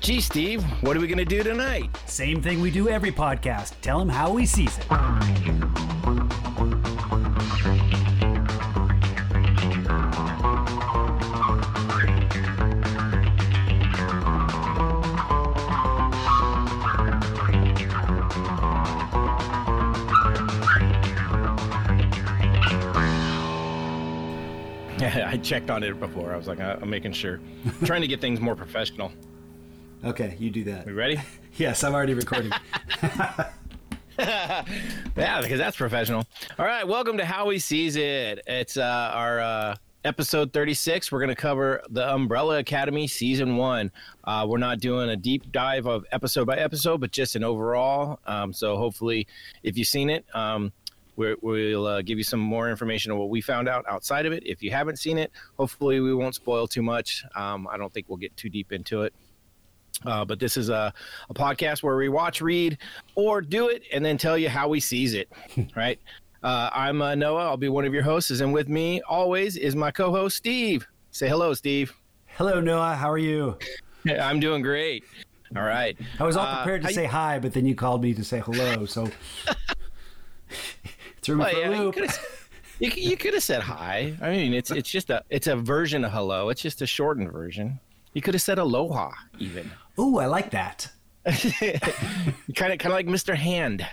Gee, Steve, what are we going to do tonight? Same thing we do every podcast. Tell him how he sees it. I checked on it before. I was like, uh, I'm making sure. Trying to get things more professional. Okay, you do that. We ready? Yes, I'm already recording. yeah, because that's professional. All right, welcome to How We Sees It. It's uh, our uh, episode 36. We're going to cover the Umbrella Academy season one. Uh, we're not doing a deep dive of episode by episode, but just an overall. Um, so hopefully, if you've seen it, um, we will uh, give you some more information on what we found out outside of it. If you haven't seen it, hopefully we won't spoil too much. Um, I don't think we'll get too deep into it. Uh, but this is a, a podcast where we watch, read, or do it, and then tell you how we sees it. right? Uh, I'm uh, Noah. I'll be one of your hosts, and with me always is my co-host Steve. Say hello, Steve. Hello, Noah. How are you? I'm doing great. All right. I was all prepared to say you... hi, but then you called me to say hello, so threw me well, for yeah, a loop. You, you could have said hi. I mean, it's it's just a it's a version of hello. It's just a shortened version. You could have said aloha even. Ooh, I like that. kind of kind of like Mr. Hand,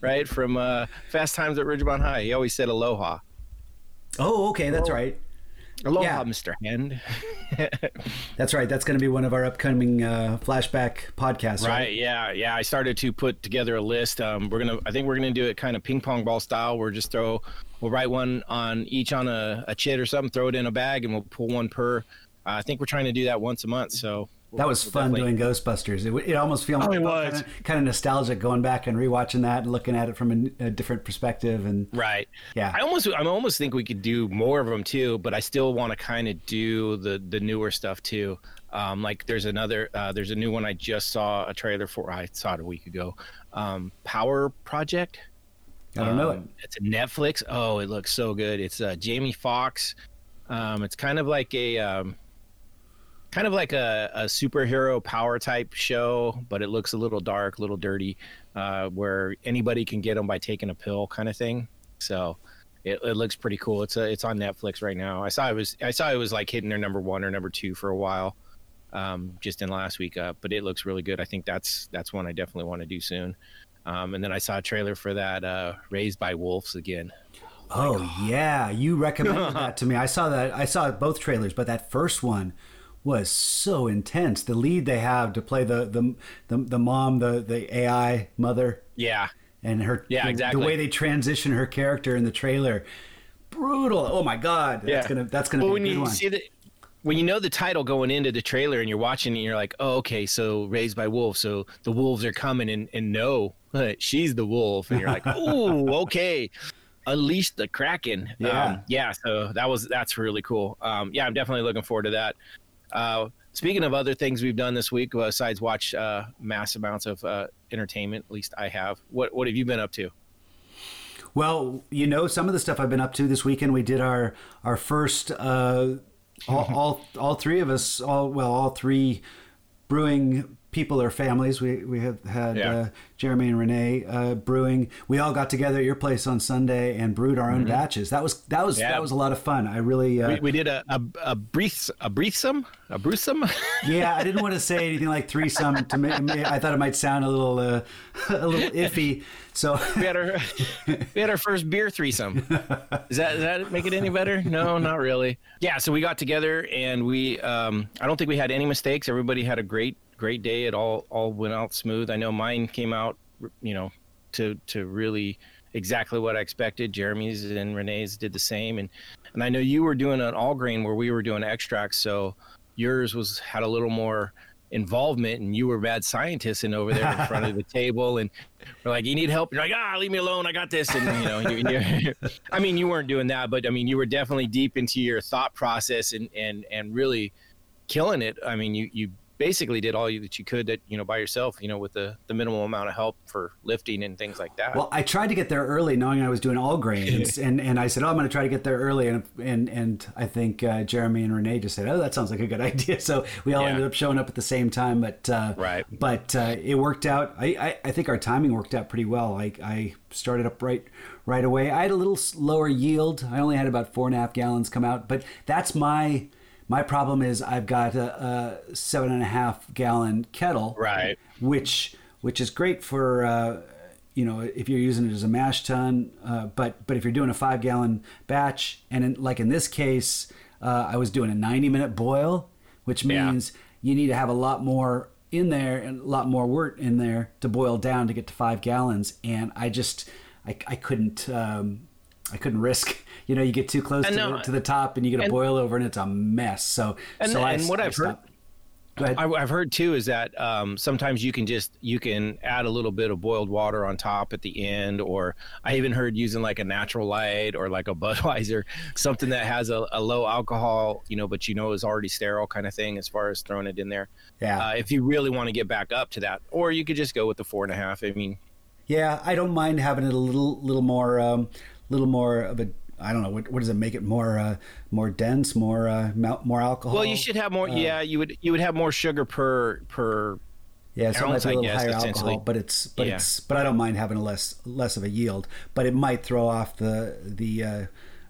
right from uh, Fast Times at Ridgemont High. He always said aloha. Oh, okay, that's aloha. right. Aloha, yeah. Mr. Hand. that's right. That's going to be one of our upcoming uh, flashback podcasts. Right? right? Yeah. Yeah. I started to put together a list. Um, we're gonna. I think we're gonna do it kind of ping pong ball style. We're just throw. We'll write one on each on a, a chit or something. Throw it in a bag, and we'll pull one per uh, I think we're trying to do that once a month. So that was we'll fun doing Ghostbusters. It, it almost feels oh, kind, of, kind of nostalgic going back and rewatching that and looking at it from a, a, different perspective. And right, yeah, I almost I almost think we could do more of them too, but I still want to kind of do the the newer stuff too. Um, like there's another uh, there's a new one I just saw a trailer for. I saw it a week ago. Um, Power Project. I don't know it. Um, it's a Netflix. Oh, it looks so good. It's uh, Jamie Foxx. Um, it's kind of like a um, kind of like a, a superhero power type show, but it looks a little dark, a little dirty, uh, where anybody can get them by taking a pill, kind of thing. So it, it looks pretty cool. It's a, it's on Netflix right now. I saw it was I saw it was like hitting their number one or number two for a while, um, just in last week. Uh, but it looks really good. I think that's that's one I definitely want to do soon. Um, and then I saw a trailer for that uh, Raised by Wolves again. Oh, oh yeah, you recommended that to me. I saw that. I saw both trailers, but that first one was so intense. The lead they have to play the the the, the mom, the the AI mother. Yeah. And her yeah, the, exactly. the way they transition her character in the trailer, brutal. Oh my god, Yeah. that's gonna that's gonna well, be when a good you one. See the, when you know the title going into the trailer and you're watching it, you're like, oh, okay, so raised by wolves, so the wolves are coming, and and no, she's the wolf, and you're like, oh, okay, unleash the kraken. Yeah, um, yeah. So that was that's really cool. Um, yeah, I'm definitely looking forward to that. Uh, speaking of other things we've done this week, besides watch uh, mass amounts of uh, entertainment, at least I have. What what have you been up to? Well, you know, some of the stuff I've been up to this weekend. We did our our first uh, all, all all three of us all well all three brewing people or families. We we have had yeah. uh, Jeremy and Renee uh, brewing. We all got together at your place on Sunday and brewed our own mm-hmm. batches. That was that was yeah. that was a lot of fun. I really uh, we, we, did a a, a brief a briefsome a brewsome. yeah, I didn't want to say anything like threesome. To me, I thought it might sound a little uh, a little iffy. So we had our we had our first beer threesome. Does that does that make it any better? No, not really. Yeah, so we got together and we um, I don't think we had any mistakes. Everybody had a great great day. It all all went out smooth. I know mine came out, you know, to to really exactly what I expected. Jeremy's and Renee's did the same, and and I know you were doing an all grain where we were doing extracts, so yours was had a little more involvement and you were bad scientist and over there in front of the table and we're like you need help you're like ah leave me alone i got this and you know you, i mean you weren't doing that but i mean you were definitely deep into your thought process and and and really killing it i mean you you basically did all you, that you could that you know by yourself you know with the the minimal amount of help for lifting and things like that Well, I tried to get there early, knowing I was doing all grains, and, and I said, "Oh, I'm going to try to get there early," and and and I think uh, Jeremy and Renee just said, "Oh, that sounds like a good idea." So we all Yeah. ended up showing up at the same time, but uh, Right. But uh, it worked out. I, I I think our timing worked out pretty well. I I started up right right away. I had a little lower yield. I only had about four and a half gallons come out, but that's my my problem is I've got a, a seven and a half gallon kettle right which which is great for uh, you know if you're using it as a mash tun. Uh, but but if you're doing a five gallon batch, and in, like in this case, uh, I was doing a 90 minute boil, which Yeah. means you need to have a lot more in there and a lot more wort in there to boil down to get to five gallons. And I just I, I couldn't. Um, I couldn't risk, you know, you get too close to, no, the, to the top and you get a and- boil over and it's a mess. So, And- so I, and what I I've heard- stopped. Ahead. I, I've heard too is that um, sometimes you can just you can add a little bit of boiled water on top at the end, or I even heard using like a natural light or like a Budweiser, something that has a, a low alcohol, you know, but you know is already sterile kind of thing as far as throwing it in there. yeah. Uh, if you really want to get back up to that, or you could just go with the four and a half. I mean, Yeah, I don't mind having it a little, little more, um, little more of a. I don't know what, what does it make it more, uh, more dense, more, uh, more alcohol. well, you should have more. yeah, you would you would have more sugar per per. Yeah, so it might ounce, be a little guess, higher alcohol, but it's, but Yeah. it's, but I don't mind having a less, less of a yield. But it might throw off the, the, uh,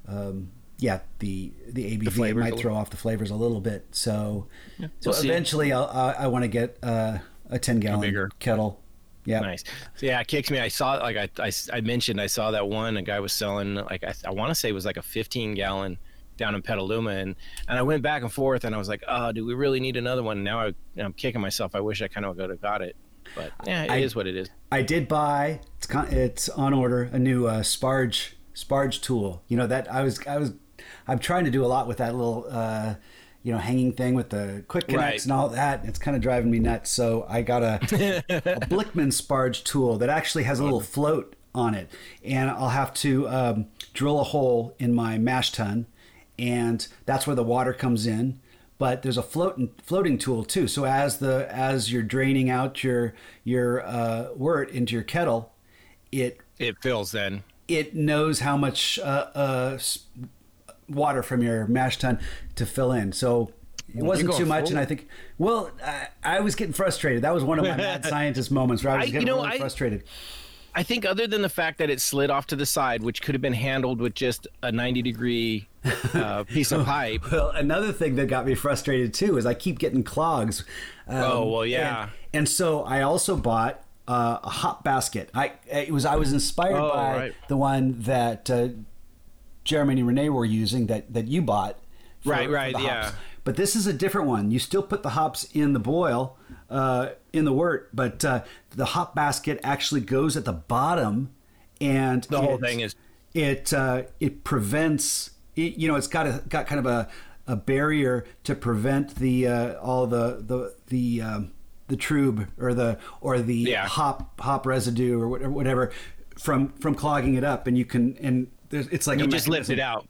um, yeah, the the ABV a might throw off the flavors a little bit. So, so we'll see. eventually, I'll, I, I want to get uh, a ten gallon kettle. Yeah, Nice. So yeah, it kicks me. I saw like I, I, I mentioned I saw that one a guy was selling like I, I want to say it was like a 15 gallon down in Petaluma and and I went back and forth and I was like, oh, do we really need another one? Now I, I'm kicking myself. I wish I kind of would have got it, but yeah, it is I- what it is. I did buy. It's con- it's on order a new uh, sparge sparge tool. You know that I was I was I'm trying to do a lot with that little uh, you know hanging thing with the quick connects Right. and all that. It's kind of driving me nuts. So I got a, a Blichmann sparge tool that actually has a little float on it, and I'll have to um, drill a hole in my mash tun, and that's where the water comes in but there's a floating floating tool too. So as the as you're draining out your your uh, wort into your kettle, it It fills then. it knows how much uh, uh, water from your mash tun to fill in. So it wasn't too much, and I think well, I, I was getting frustrated. That was one of my mad scientist moments where I was I- you getting know, really I- frustrated. I think other than the fact that it slid off to the side, which could have been handled with just a 90 degree uh, piece of pipe. Well, another thing that got me frustrated too is I keep getting clogs. Um, Oh, well, yeah. And, and so I also bought uh, a hop basket. I it was I was inspired Oh, by right. the one that uh, Jeremy and Renee were using that that you bought. for- Right, right, yeah. But this is a different one. You still put the hops in the boil, uh, in the wort, but uh, the hop basket actually goes at the bottom, and The whole thing is it uh, it prevents it, you know it's got a got kind of a, a barrier to prevent the uh, all the the the um, the trub or the or the Yeah. hop hop residue or whatever, whatever from from clogging it up and you can and there's, it's like you just lift it out.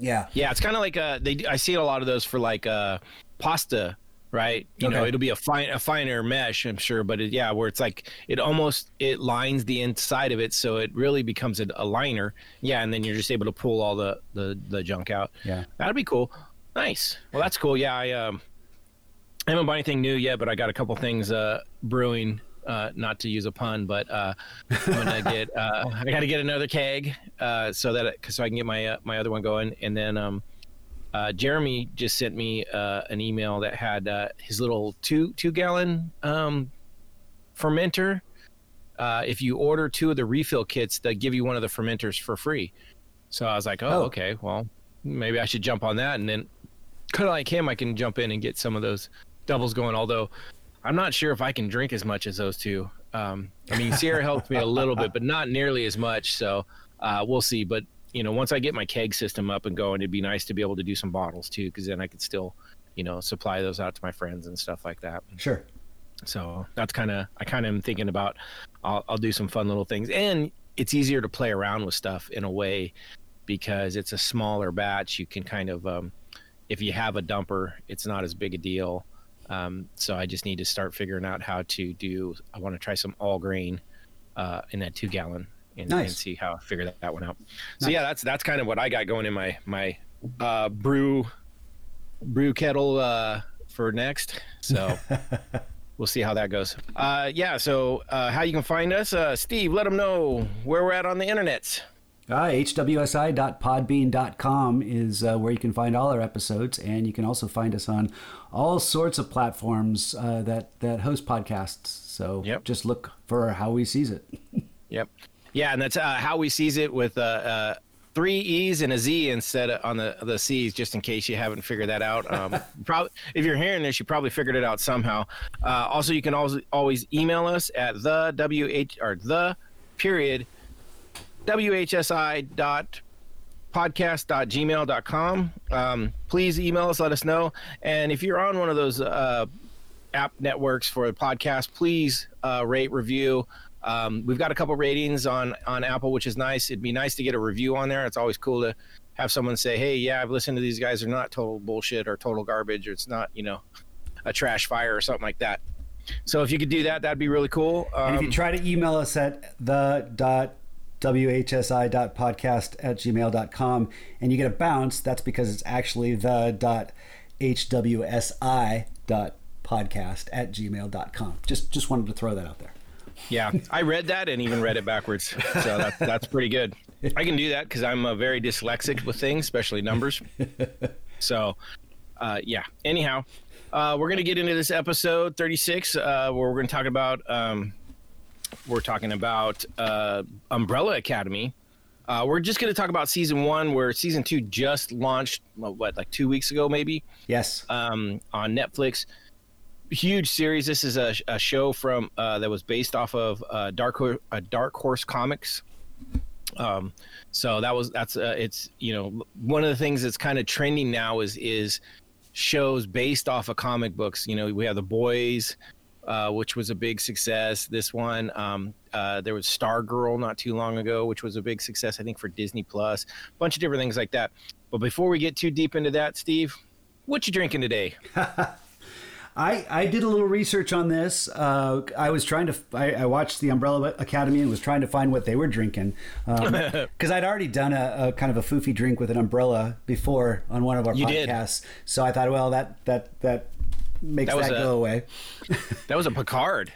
yeah Yeah, it's kind of like uh they I see a lot of those for like uh pasta, right? You know, it'll be a fine a finer mesh, I'm sure, but it, yeah, where it's like it almost it lines the inside of it, so it really becomes a, a liner. Yeah, and then you're just able to pull all the the the junk out. Yeah. that'd be cool. Nice. Well, that's cool. Yeah, I um I haven't bought anything new yet, but I got a couple things uh brewing. Uh, not to use a pun, but uh, I'm gonna get. Uh, I got to get another keg uh, so that so I can get my uh, my other one going, and then um, uh, Jeremy just sent me uh, an email that had uh, his little two two gallon um, fermenter. Uh, if you order two of the refill kits, they give you one of the fermenters for free. So I was like, oh, Oh. okay, well, maybe I should jump on that, and then kind of like him, I can jump in and get some of those doubles going. Although I'm not sure if I can drink as much as those two. Um, I mean, Sierra helped me a little bit, but not nearly as much. So uh, we'll see. But you know, once I get my keg system up and going, it'd be nice to be able to do some bottles too, because then I could still, you know, supply those out to my friends and stuff like that. sure So that's kind of I kind of am thinking about. I'll, I'll do some fun little things, and it's easier to play around with stuff in a way because it's a smaller batch. You can kind of, um, if you have a dumper, it's not as big a deal. Um, so I just need to start figuring out how to do. I want to try some all grain uh, in that two gallon and, Nice. and see how I figure that, that one out. So Nice. yeah, that's that's kind of what I got going in my my uh, brew brew kettle uh, for next. So we'll see how that goes. Uh, yeah. So uh, how you can find us, uh, Steve? Let them know where we're at on the internet. Uh, hwsi.podbean.com is uh, where you can find all our episodes, and you can also find us on all sorts of platforms uh, that that host podcasts. So Yep. just look for how we sees it. Yep. Yeah, and that's uh, how we sees it with uh, uh, three E's and a Z instead of on the the C's, just in case you haven't figured that out. Um, probably, if you're hearing this, you probably figured it out somehow. Uh, also, you can always always email us at the wh or the period whsi dot podcast.gmail.com. Um, please email us, let us know. And if you're on one of those uh, app networks for the podcast, please uh, rate, review. Um, we've got a couple ratings on on Apple, which is nice. It'd be nice to get a review on there. It's always cool to have someone say, "Hey, yeah, I've listened to these guys. They're not total bullshit or total garbage, or it's not, you know, a trash fire or something like that." So if you could do that, that'd be really cool. And if Um, you try to email us at the dot whsi.podcast at gmail.com and you get a bounce, that's because it's actually the dot hwsi dot podcast at gmail.com. Just just wanted to throw that out there. Yeah, I read that and even read it backwards. So that, that's pretty good. I can do that because I'm uh, very dyslexic with things, especially numbers. So, uh, yeah. Anyhow, uh, we're going to get into this episode 36 uh, where we're going to talk about um, we're talking about uh, Umbrella Academy. Uh, we're just going to talk about season one, where season two just launched. What, like two weeks ago, maybe Yes. um, on Netflix. Huge series. This is a, a show from uh, that was based off of uh, Dark Horse, uh, Dark Horse Comics. Um, so that was that's uh, it's you know one of the things that's kind of trending now is is shows based off of comic books. You know we have the Boys, uh, which was a big success. This one, um, uh, there was Stargirl not too long ago, which was a big success. I think for Disney Plus, a bunch of different things like that. But before we get too deep into that, Steve, what you drinking today? I, I did a little research on this. Uh, I was trying to. I, I watched the Umbrella Academy and was trying to find what they were drinking because I'd already done a, a kind of a foofy drink with an umbrella before on one of our You did. podcasts. So I thought, well, that that that makes That that a- go away. That was a Picard.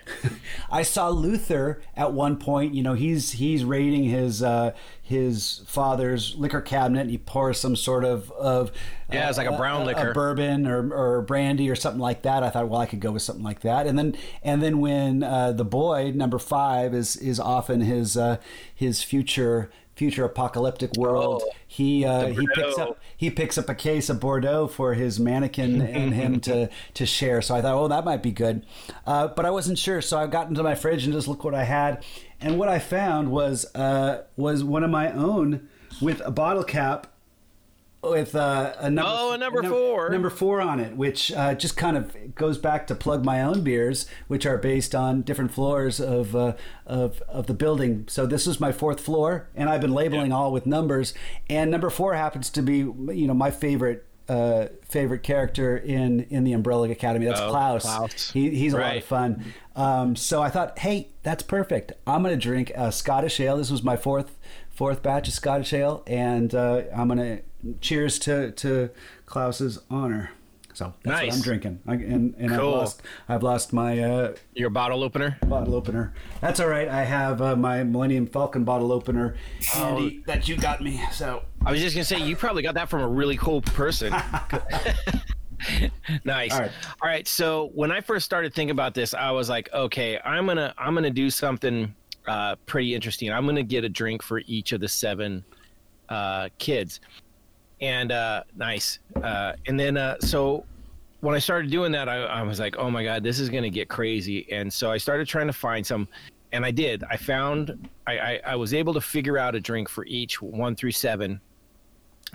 I saw Luther at one point. You know, he's he's raiding his uh, his father's liquor cabinet. And he pours some sort of of Yeah, it's like a brown a, liquor. bourbon or, or brandy or something like that. I thought, well, I could go with something like that. And then and then when uh, the boy number five is is off in his uh, his future future apocalyptic world, Oh, he uh, he picks up he picks up a case of Bordeaux for his mannequin and him to to share. So I thought, oh, that might be good, uh, but I wasn't sure. So I got into my fridge and just look what I had, and what I found was uh, was one of my own with a bottle cap with uh, a number Oh, a number num- four. number four on it, which uh, just kind of goes back to plug my own beers, which are based on different floors of uh, of of the building. So this is my fourth floor, and I've been labeling all with numbers. And number four happens to be, you know, my favorite. Uh, favorite character in in the Umbrella Academy. That's Oh, Klaus. Klaus. He, he's a lot of fun. Um, so I thought, hey, that's perfect. I'm going to drink a Scottish ale. This was my fourth fourth batch of Scottish ale, and uh, I'm going to cheers to to Klaus's honor. So that's Nice. what I'm drinking. I, and and I've Cool. lost I've lost my uh, Your bottle opener. bottle opener. That's all right. I have uh, my Millennium Falcon bottle opener handy that you got me. So I was just gonna say you probably got that from a really cool person. nice. All right. All right. So when I first started thinking about this, I was like, okay, I'm gonna I'm gonna do something uh, pretty interesting. I'm gonna get a drink for each of the seven uh, kids, and uh, nice. Uh, and then uh, so when I started doing that, I, I was like, oh my god, this is gonna get crazy. And so I started trying to find some, and I did. I found I, I, I was able to figure out a drink for each one through seven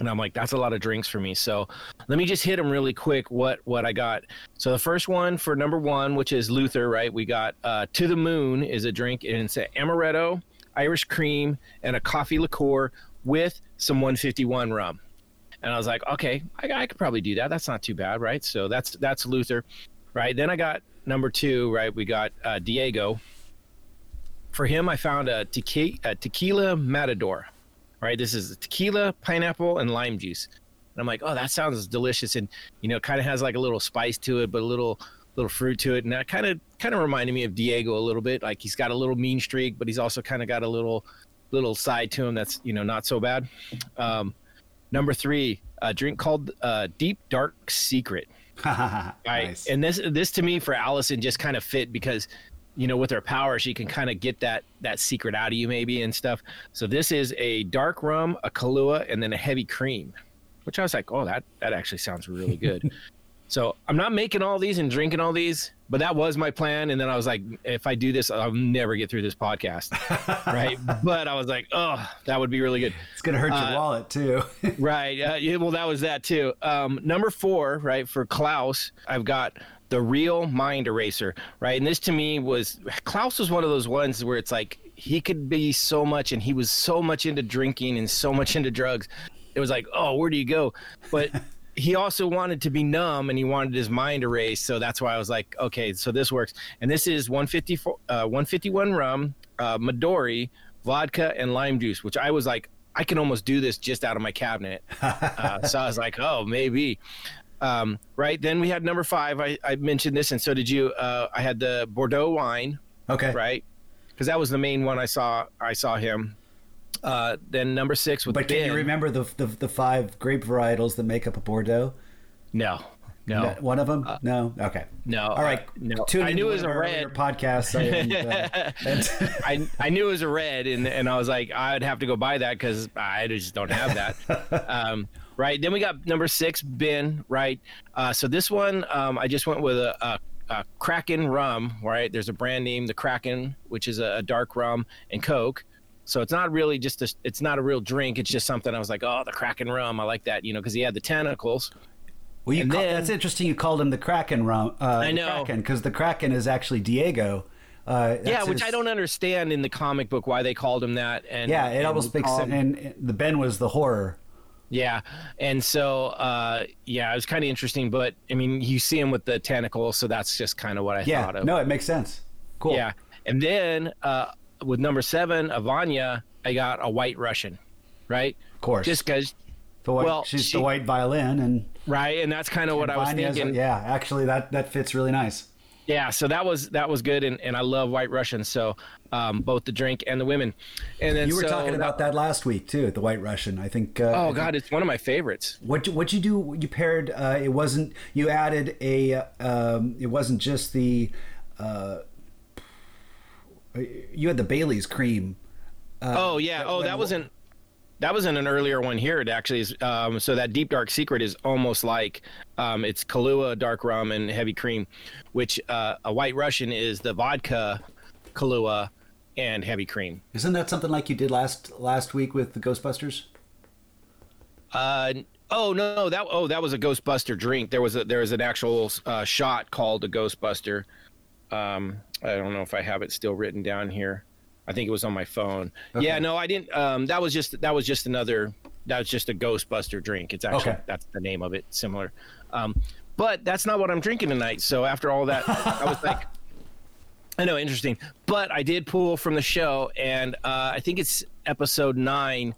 and I'm like, that's a lot of drinks for me. So let me just hit them really quick. What what I got? So the first one for number one, which is Luther, right? We got uh, to the moon is a drink, and it's an amaretto, Irish cream, and a coffee liqueur with some 151 rum. And I was like, okay, I, I could probably do that. That's not too bad, right? So that's that's Luther. right? Then I got number two, right? We got uh, Diego. For him, I found a tequila, a tequila matador, right? This is tequila, pineapple, and lime juice. And I'm like, oh, that sounds delicious, and you know, kind of has like a little spice to it, but a little little fruit to it, and that kind of kind of reminded me of Diego a little bit. Like he's got a little mean streak, but he's also kind of got a little little side to him that's you know not so bad. Um, number three, a drink called uh, Deep Dark Secret. nice. Right. And this this to me for Allison just kind of fit because you know with her power she can kind of get that that secret out of you maybe and stuff. So this is a dark rum, a Kahlua, and then a heavy cream, which I was like, oh that that actually sounds really good. so I'm not making all these and drinking all these, but that was my plan. And then I was like, if I do this, I'll never get through this podcast, right? but I was like, oh, that would be really good. it's gonna hurt your uh, wallet too. right. Uh, yeah, well, that was that too. Um, number four, right, for Klaus, I've got the real mind eraser, right? And this to me was Klaus was one of those ones where it's like he could be so much and he was so much into drinking and so much into drugs. It was like, oh, where do you go? But he also wanted to be numb and he wanted his mind erased. So that's why I was like, okay, so this works. And this is 154, uh, 151 rum, uh, Midori, vodka, and lime juice, which I was like, I can almost do this just out of my cabinet. Uh, so I was like, oh, maybe. Um, right. Then we had number five. I, I mentioned this, and so did you. Uh, I had the Bordeaux wine, okay. right? Because that was the main one I saw. I saw him. Uh, then number six with But can you remember the, the the five grape varietals that make up a Bordeaux? No, no, No, One of them? no. Okay. no. All right. uh, no. Tune I knew it was a red. podcasts. And, uh, and- I, I knew it was a red, and, and I was like, I'd have to go buy that because I just don't have that. um, right. Then we got number six, Ben. Right. Uh, so this one, um, I just went with a, a, a Kraken rum. Right. There's a brand name, the Kraken, which is a, a dark rum and Coke. So it's not really just a, it's not a real drink. It's just something I was like, oh, the Kraken rum. I like that, you know, because he had the tentacles. well, you call, then- that's interesting. You called him the Kraken. Rum, uh, I know. Because the Kraken is actually Diego. Uh, yeah, which his- I don't understand in the comic book why they called him that. And Yeah, it and almost makes call sense. And and the Ben was the horror. Yeah, and so uh, yeah, it was kind of interesting. But I mean, you see him with the tentacles, so that's just kind of what I Yeah. thought of. No, it makes sense. Cool. Yeah, and then uh, with number seven, Avanya, I got a White Russian, right? Of course. Just because, the white, well, she's she- the white violin and right? And that's kind of what I was thinking. Yeah, actually, that that fits really nice. Yeah, so that was that was good, and, and I love White Russians. So um, both the drink and the women. And then You were so talking about that last week too, the White Russian. I think. Uh, I Oh think- God, it's one of my favorites. What what you do? You paired. Uh, it wasn't. You added a. Um, it wasn't just the. Uh, you had the Bailey's cream. Uh, oh yeah. Oh, that wasn't. That was in an earlier one here. It actually is. Um, so that deep dark secret is almost like um, it's Kahlua, dark rum, and heavy cream, which uh, a White Russian is the vodka, Kahlua, and heavy cream. Isn't that something like you did last last week with the Ghostbusters? Uh, oh no, no, that oh that was a Ghostbuster drink. There was a there was an actual uh, shot called a Ghostbuster. Um, I don't know if I have it still written down here. I think it was on my phone. Yeah, no, I didn't. Um, that was just that was just another. That was just a Ghostbuster drink. It's actually Okay. that's the name of it. Similar. Um, but that's not what I'm drinking tonight. So after all that, I was like. I know, interesting. But I did pull from the show, and uh, I think it's episode nine.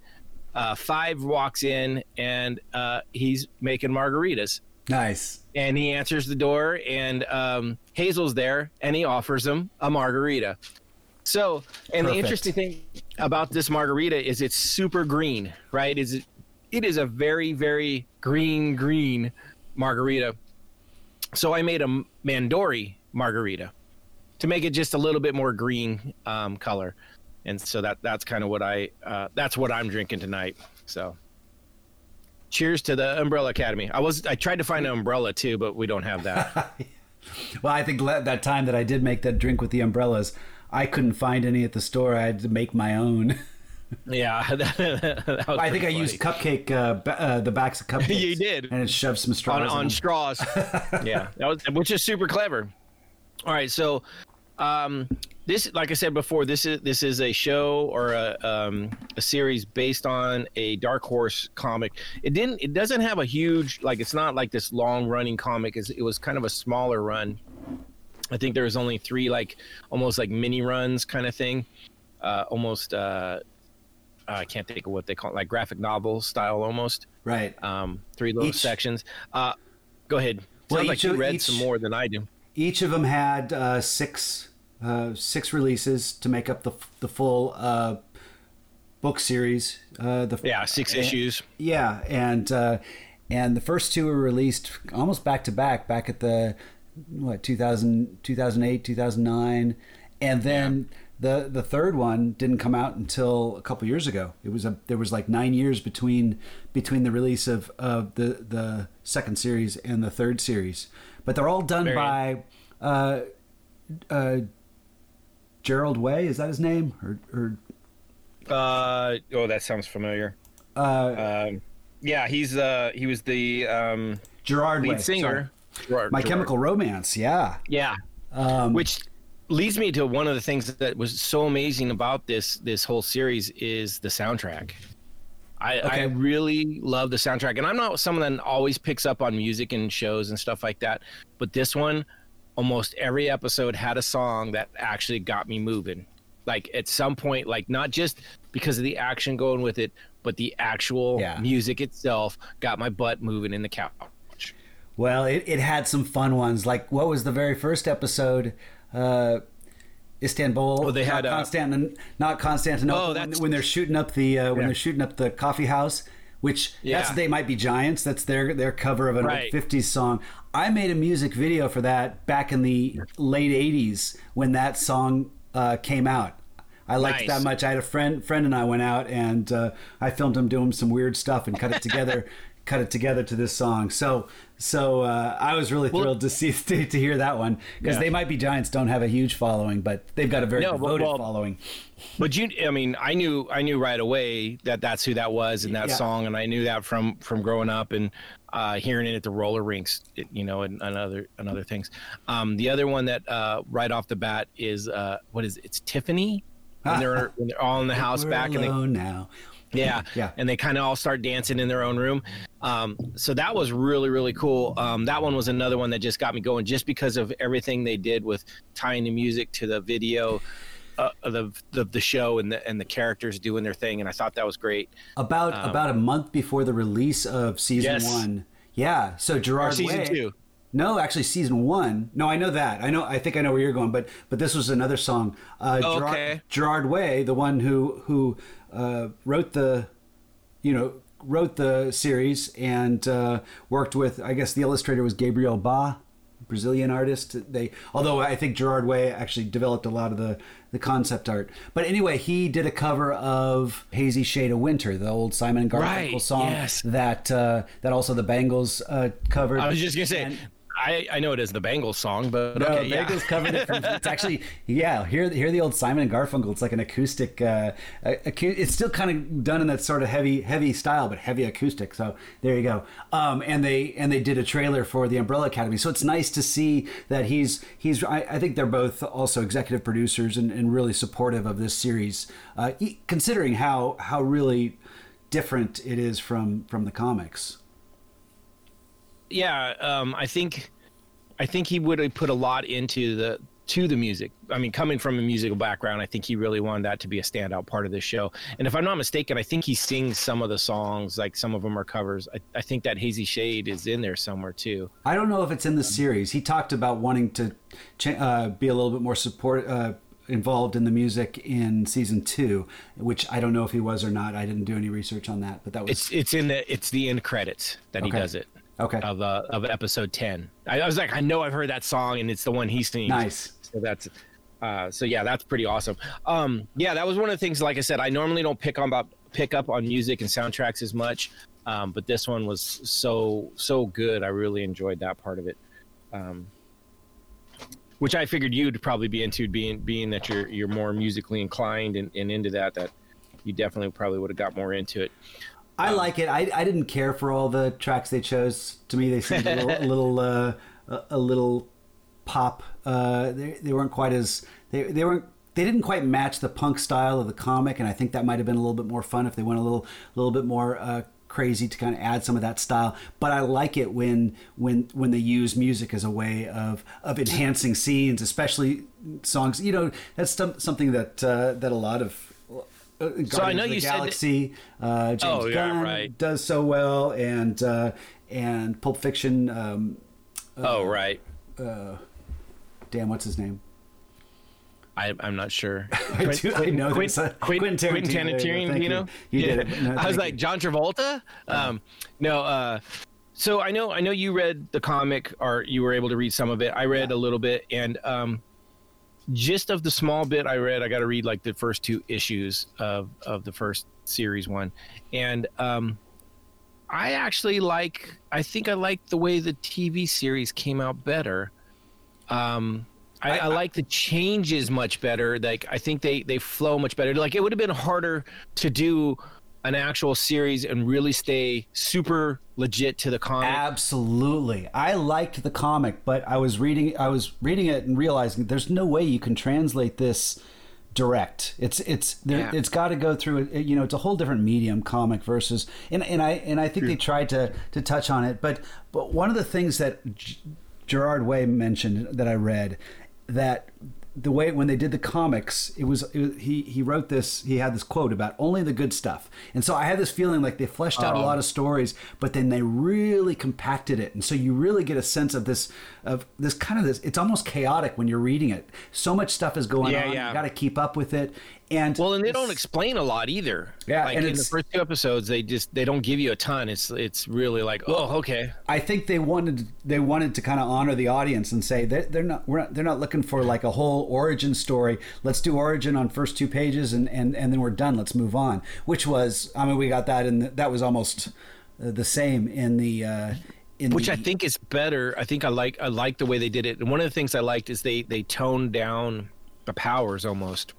Uh, Five walks in, and uh, he's making margaritas. Nice. And he answers the door, and um, Hazel's there, and he offers him a margarita. So, and the interesting thing about this margarita is it's super green, right? Is it? It is a very, very green, green margarita. So I made a Midori margarita to make it just a little bit more green um, color, and so that that's kind of what I uh, that's what I'm drinking tonight. So, cheers to the Umbrella Academy. I was I tried to find an umbrella too, but we don't have that. Well, I think that time that I did make that drink with the umbrellas, I couldn't find any at the store. I had to make my own. yeah, that, that I think I used cupcake, uh, ba- uh, the backs of cupcakes. You did. and it shoved some straws on, on straws. yeah, that was which is super clever. All right, so Um, this, like I said before, this is this is a show or a um, a series based on a Dark Horse comic. It didn't. It doesn't have a huge like. It's not like this long running comic. It's, it was kind of a smaller run. I think there was only three like almost like mini runs kind of thing. Uh, almost. Uh, I can't think of what they call it, like graphic novel style almost. Right. Um, three little Each- sections. Uh, go ahead. Well, Sounds like you of- read each- some more than I do. Each of them had uh, six uh, six releases to make up the the full uh, book series. Uh, the Yeah, six issues. Yeah, and uh, and the first two were released almost back to back, back at the what 2000, 2008, 2009, and then the the third one didn't come out until a couple years ago. It was a there was like nine years between between the release of of the the second series and the third series, but they're all done Very- by. Uh, uh, Gerald Way is that his name or, or Uh, oh, that sounds familiar. uh, Um, yeah, he's uh, he was the um, Gerard lead Way, sorry. Gerard- My Gerard. Chemical Romance, yeah. Yeah, Um, which leads me to one of the things that was so amazing about this this whole series is the soundtrack. I, I really love the soundtrack, and I'm not someone that always picks up on music and shows and stuff like that. But this one, almost every episode had a song that actually got me moving. Like at some point, like not just because of the action going with it, but the actual Yeah. music itself got my butt moving in the couch. Well, it, it had some fun ones. Like what was the very first episode? Uh, Istanbul. Oh, they had, not, uh, Constant, not Constantinople. Oh, when, that's- when they're shooting up the uh, when Yeah. they're shooting up the coffee house. Which yeah. that's they might be giants. That's their their cover of an Right. '50s song. I made a music video for that back in the late '80s when that song uh, came out. I liked it Nice. that much. I had a friend friend and I went out and uh, I filmed him doing some weird stuff and cut it together, cut it together to this song. So so uh, I was really thrilled to see to, to hear that one because Yeah. they might be giants don't have a huge following, but they've got a very No, devoted well- following. But you, I mean, I knew, I knew right away that that's who that was in that Yeah. song, and I knew that from from growing up and uh, hearing it at the roller rinks, you know, and, and other and other things. Um, the other one that uh, right off the bat is uh, what is it? it's Tiffany. When they're when they're all in the house We're back and they alone now. Yeah, Yeah. and they kind of all start dancing in their own room. Um, so that was really really cool. Um, that one was another one that just got me going, just because of everything they did with tying the music to the video. Uh, of the, the the show and the and the characters doing their thing, and I thought that was great. About about a month before the release of season Um, Yes. one. Yeah. So Gerard Or season Way- two. No, actually, season one. No, I know that. I know. I think I know where you're going. But but this was another song. Uh, Oh, Gerard, okay. Gerard Way, the one who who uh, wrote the, you know, wrote the series and uh, worked with. I guess the illustrator was Gabriel Ba, Brazilian artist. They although I think Gerard Way actually developed a lot of the the concept art. But anyway, he did a cover of "Hazy Shade of Winter," the old Simon and Garfunkel Right, song yes. that uh, that also the Bangles uh, covered. I was just gonna say, And- I I know it as the Bengals song, but no, okay, yeah. Bengals covered it. From, it's actually yeah. Hear hear the old Simon and Garfunkel. It's like an acoustic. Uh, acu- it's still kind of done in that sort of heavy heavy style, but heavy acoustic. So there you go. Um, and they and they did a trailer for the Umbrella Academy. So it's nice to see that he's he's. I, I think they're both also executive producers and, and really supportive of this series, uh, considering how how really different it is from from the comics. Yeah, um, I think I think he would have put a lot into the to the music. I mean, coming from a musical background, I think he really wanted that to be a standout part of this show. And if I'm not mistaken, I think he sings some of the songs, like some of them are covers. I, I think that Hazy Shade is in there somewhere too. I don't know if it's in the series. He talked about wanting to cha- uh, be a little bit more support uh, involved in the music in season two, which I don't know if he was or not. I didn't do any research on that, but that was It's it's in the it's the end credits that he does it. Okay. Of uh, of episode ten. I, I was like, I know I've heard that song, and it's the one he sings. Nice. So that's uh, so yeah, that's pretty awesome. Um, yeah, that was one of the things. Like I said, I normally don't pick on about pick up on music and soundtracks as much, um, but this one was so so good. I really enjoyed that part of it. Um, which I figured you'd probably be into, being being that you're you're more musically inclined and, and into that. That you definitely probably would have got more into it. I like it. I, I didn't care for all the tracks they chose. To me, they seemed a little, a little, uh, a, a little pop. Uh, they they weren't quite as they they weren't they didn't quite match the punk style of the comic, and I think that might have been a little bit more fun if they went a little little bit more uh, crazy to kind of add some of that style. But I like it when when when they use music as a way of of enhancing scenes, especially songs. You know, that's some, something that uh, that a lot of. Uh, so I know you Galaxy, said uh, James oh, yeah, Gunn right. does so well, and uh, and Pulp Fiction. Um, oh right. Uh, damn, what's his name? I, am not sure. I, do, I know Quentin, Quentin Tarantino. You know, you yeah. did it. No, I was like John Travolta. Um, no, uh, so I know I know you read the comic or you were able to read some of it. I read yeah. a little bit, and um, just of the small bit I read, I got to read like the first two issues of of the first series one, and um, I actually like. I think I like the way the TV series came out better. Um, I, I, like the changes much better. Like I think they they flow much better. Like it would have been harder to do an actual series and really stay super legit to the comic. Absolutely. I liked the comic, but I was reading I was reading it and realizing there's no way you can translate this direct. It's it's there, yeah. it's got to go through uh, you know it's a whole different medium comic versus and and I and I think they tried to to touch on it, but but one of the things that G- Gerard Way mentioned that I read that the way when they did the comics, it was, it was, he he wrote this. He had this quote about only the good stuff, and so I had this feeling like they fleshed out a oh. lot of stories, but then they really compacted it, and so you really get a sense of this of this kind of this. It's almost chaotic when you're reading it. So much stuff is going yeah, on. Yeah. You got to keep up with it, and well, and they don't explain a lot either. Yeah, like and in the first two episodes, they just they don't give you a ton. It's it's really like, well, oh, okay. I think they wanted they wanted to kind of honor the audience and say they're, they're not we're not, they're not looking for like a whole origin story. Let's do origin on first two pages and and and then we're done. Let's move on. Which was, I mean, we got that, and that was almost uh, the same in the. Uh, which the, I think is better. I think I like I like the way they did it. And one of the things I liked is they they toned down the powers almost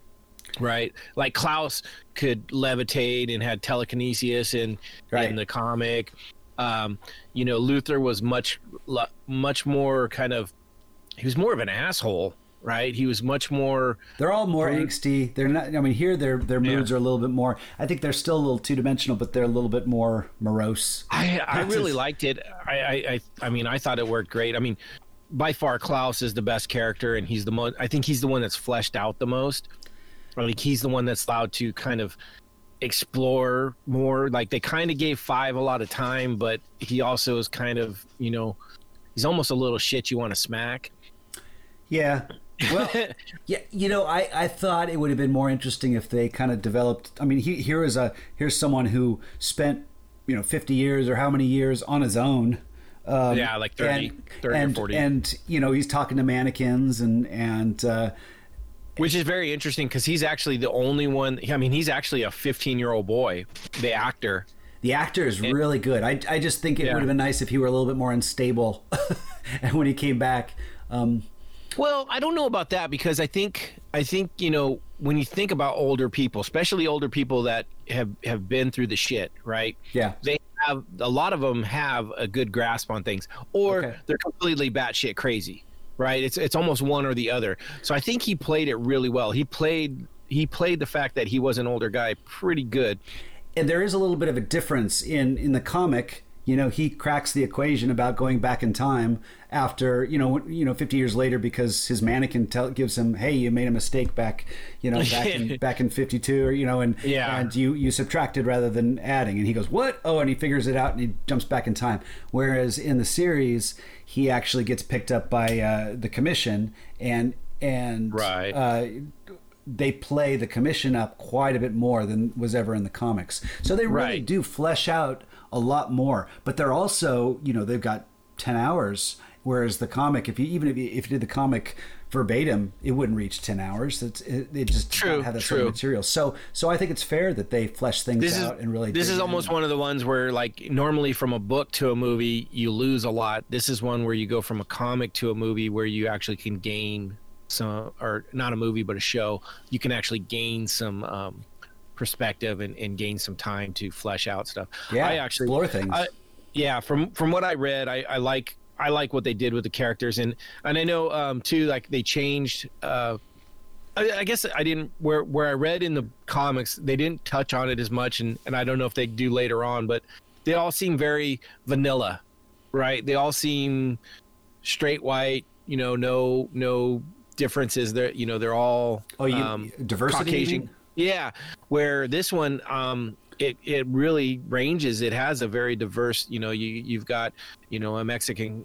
right? Like Klaus could levitate and had telekinesis in right. in the comic. Um, you know, Luther was much much more kind of he was more of an asshole, right? He was much more. They're all more angsty. They're not. I mean, here their their moods yeah. are a little bit more. I think they're still a little two dimensional, but they're a little bit more morose. I I really liked it. I, I I I mean, I thought it worked great. I mean, by far Klaus is the best character, and he's the most. I think he's the one that's fleshed out the most like he's the one that's allowed to kind of explore more. Like they kind of gave Five a lot of time, but he also is kind of, you know, he's almost a little shit you want to smack. Yeah. Well, yeah, you know, I, I thought it would have been more interesting if they kind of developed. I mean, he, here is a here's someone who spent you know 50 years or how many years on his own. Um, yeah, like 30, and, 30 and, or 40. And you know, he's talking to mannequins and and uh, which is very interesting because he's actually the only one. I mean, he's actually a 15 year old boy, the actor. The actor is and, really good. I, I just think it yeah. would have been nice if he were a little bit more unstable and when he came back. Um, well, I don't know about that because I think I think you know when you think about older people, especially older people that have have been through the shit, right? Yeah, they have a lot of them have a good grasp on things, or okay. they're completely batshit crazy right? It's it's almost one or the other. So I think he played it really well. He played he played the fact that he was an older guy pretty good. And there is a little bit of a difference in in the comic. You know, he cracks the equation about going back in time after you know you know 50 years later because his mannequin tell, gives him hey you made a mistake back you know back in back in 52 or you know and yeah. and you you subtracted rather than adding and he goes what oh and he figures it out and he jumps back in time whereas in the series he actually gets picked up by uh, the commission and and right. uh, they play the commission up quite a bit more than was ever in the comics. So they really right. do flesh out a lot more. But they're also, you know, they've got ten hours, whereas the comic, if you even if you, if you did the comic verbatim, it wouldn't reach ten hours. It's, it, it just true, have that true. sort of material. So so I think it's fair that they flesh things this out is, and really. This is almost one of the ones where like normally from a book to a movie you lose a lot. This is one where you go from a comic to a movie where you actually can gain some, or not a movie but a show. You can actually gain some. Um, perspective and, and gain some time to flesh out stuff. Yeah, I actually explore things. I, yeah, from from what I read, I, I like I like what they did with the characters, and and I know um, too, like they changed. Uh, I, I guess I didn't where where I read in the comics, they didn't touch on it as much, and and I don't know if they do later on, but they all seem very vanilla, right? They all seem straight white, you know, no no differences. They're you know they're all Oh, you um, diversity. you Caucasian. Yeah, where this one, um, it it really ranges. It has a very diverse. You know, you you've got you know a Mexican,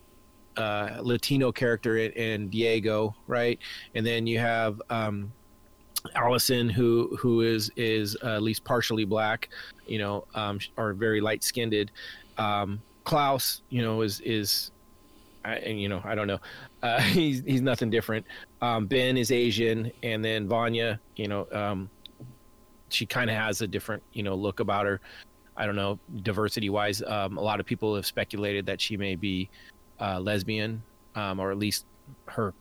uh, Latino character in, in Diego, right, and then you have um, Allison, who who is is uh, at least partially black, you know, um, or very light skinned. Um, Klaus, you know, is is, I, and, you know, I don't know, uh, he's he's nothing different. Um, ben is Asian, and then Vanya, you know, um, she kind of has a different, you know, look about her. I don't know, diversity wise. Um, a lot of people have speculated that she may be uh, lesbian, um, or at least her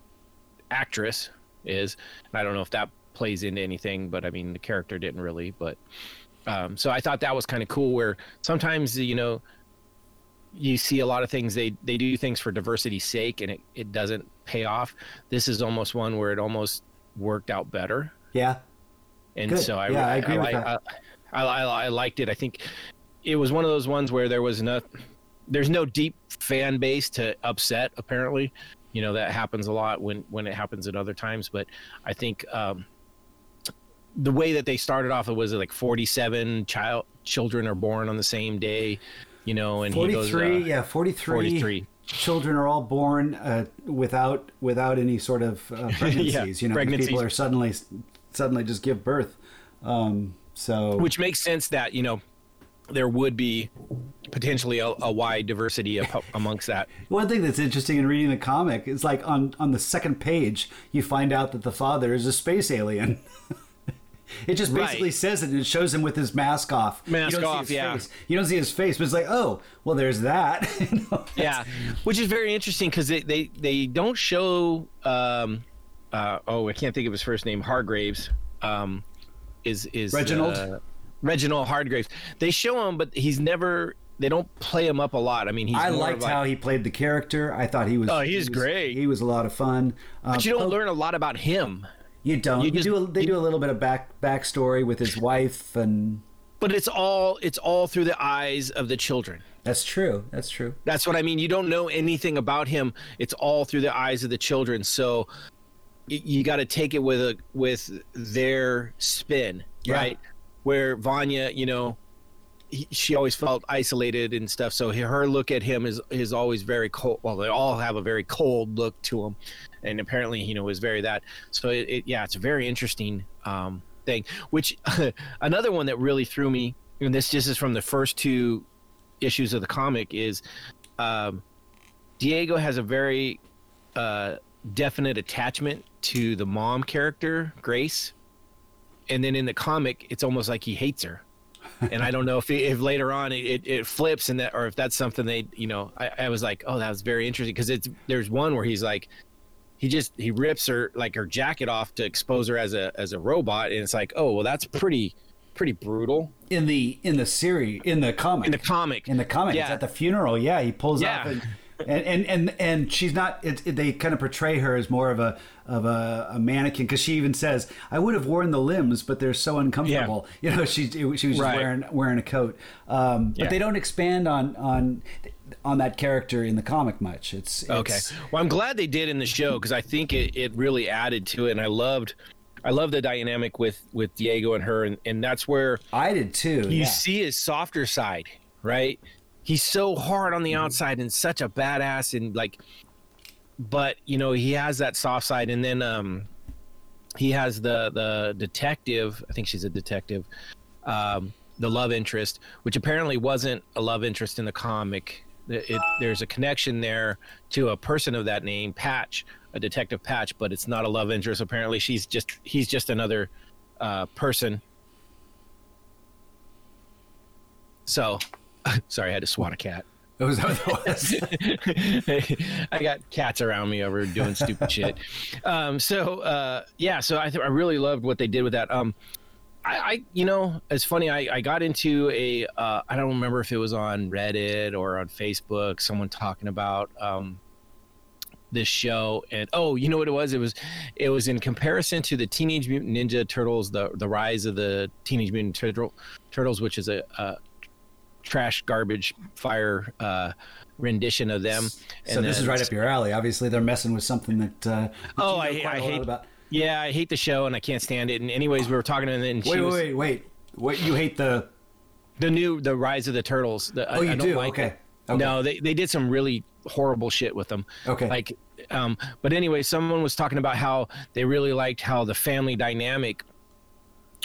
actress is. And I don't know if that plays into anything, but I mean, the character didn't really. But um, so I thought that was kind of cool. Where sometimes you know you see a lot of things they they do things for diversity's sake, and it it doesn't pay off. This is almost one where it almost worked out better. Yeah. And Good. so I, Yeah, I I, agree with like- that. I, I, I liked it. I think it was one of those ones where there was no, there's no deep fan base to upset. Apparently, you know that happens a lot when when it happens at other times. But I think um, the way that they started off, it was like 47 child children are born on the same day. You know, and he goes, 43 uh, yeah 43, 43. children are all born uh, without without any sort of uh, pregnancies you know pregnancies. people are suddenly suddenly just give birth um, so which makes sense that you know there would be potentially a, a wide diversity of, amongst that. one thing that's interesting in reading the comic is like on on the second page you find out that the father is a space alien It just basically Right. says it and it shows him with his mask off. Mask you don't see off, his yeah. Face. You don't see his face, but it's like, oh, well, there's that. You know? yeah which is very interesting because they, they they don't show um uh oh i can't think of his first name hargreeves um is is Reginald? uh, reginald hargreeves they show him but he's never they don't play him up a lot i mean he's I liked like, how he played the character. I thought he was. Oh, he's he was- great. He was a lot of fun. Um, but you don't oh, learn a lot about him You don't. you You, just- do. A, they you- do a little bit of back backstory with his wife, and but it's all it's all through the eyes of the children that's true. That's true. That's what I mean. You don't know anything about him. It's all through the eyes of the children. So you got to take it with a with their spin, Yeah. right? Where Vanya, you know, he, she always felt isolated and stuff. So her look at him is is always very cold. Well, they all have a very cold look to them, and apparently, you know, is very that. So it, it yeah, it's a very interesting um, thing. Which another one that really threw me, and this just is from the first two issues of the comic is um, Diego has a very uh, definite attachment to the mom character, Grace. And then in the comic, it's almost like he hates her. and I don't know if if later on it, it, flips and that, or if that's something they, you know, I, I was like, oh, that was very interesting because it's there's one where he's like, he just he rips her like her jacket off to expose her as a as a robot, and it's like, oh, well, that's pretty pretty brutal In the in the series in the comic in the comic. in the comic it's Yeah. at the funeral yeah he pulls Yeah. off and, and and and and she's not it, it- they kind of portray her as more of a of a, a mannequin because she even says i would have worn the limbs but they're so uncomfortable Yeah. you know she she was just Right. wearing wearing a coat um, but they don't expand on on on that character in the comic much it's, it's Okay. Well, I'm glad they did in the show because I think it, it really added to it, and I loved, I love the dynamic with with Diego and her, and, and that's where i did too you yeah. see his softer side, right? He's so hard on the Mm-hmm. outside and such a badass, and like, but you know he has that soft side, and then um, he has the the detective. I think she's a detective. Um, the love interest, which apparently wasn't a love interest in the comic. It, it, there's a connection there to a person of that name, Patch, a detective Patch, but it's not a love interest. Apparently, she's just he's just another uh, person. So, sorry, I had to swat a cat. That was how it was. I got cats around me over doing stupid shit. Um, so uh, yeah, so I th- I really loved what they did with that. Um, I, I you know, it's funny. I, I got into a uh, I don't remember if it was on Reddit or on Facebook. Someone talking about um, this show, and oh, you know what it was? It was it was in comparison to the Teenage Mutant Ninja Turtles, the the rise of the Teenage Mutant Turtle, Turtles, which is a, a trash garbage fire uh, rendition of them. So this is right up your alley. Obviously, they're messing with something that. Uh, Oh, I- quite I a lot hate- about. Yeah, I hate the show and I can't stand it. And anyways, we were talking and she Wait, was, wait, wait, wait. You hate the? the new the rise of the turtles. The, Oh, I, you I don't do. like okay. it. Okay. No, they they did some really horrible shit with them. Okay. Like, um, but anyway, someone was talking about how they really liked how the family dynamic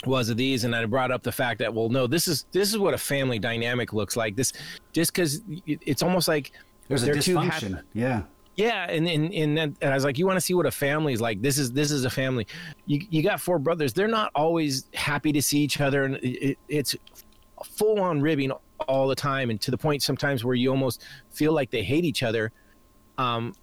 was of these, and I brought up the fact that well, no, this is this is what a family dynamic looks like. This just because it's almost like There's a they're happy- dysfunction. Yeah. yeah, and and and, then, and I was like, you want to see what a family is like? This is this is a family. You you got four brothers. They're not always happy to see each other, and it, it's full on ribbing all the time, and to the point sometimes where you almost feel like they hate each other, um,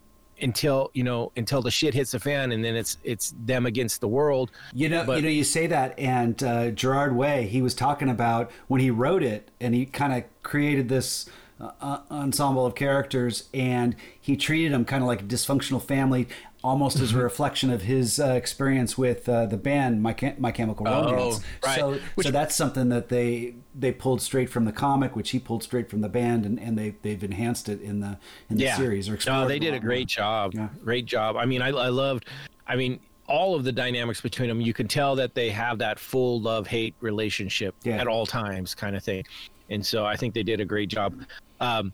until you know until the shit hits the fan, and then it's it's them against the world. You know, But- you know, you say that, and uh, Gerard Way, he was talking about when he wrote it, and he kind of created this uh, uh, ensemble of characters, and he treated them kind of like a dysfunctional family, almost as a reflection of his uh, experience with uh, the band My, Chem- My Chemical Oh, Romance. right. So, Which- so that's something that they they pulled straight from the comic, which he pulled straight from the band, and, and they they've enhanced it in the in the series. Or No, they did a great more. job. Yeah. Great job. I mean, I, I loved. I mean, all of the dynamics between them. You can tell that they have that full love hate relationship Yeah. at all times, kind of thing. And so I think they did a great job. Um,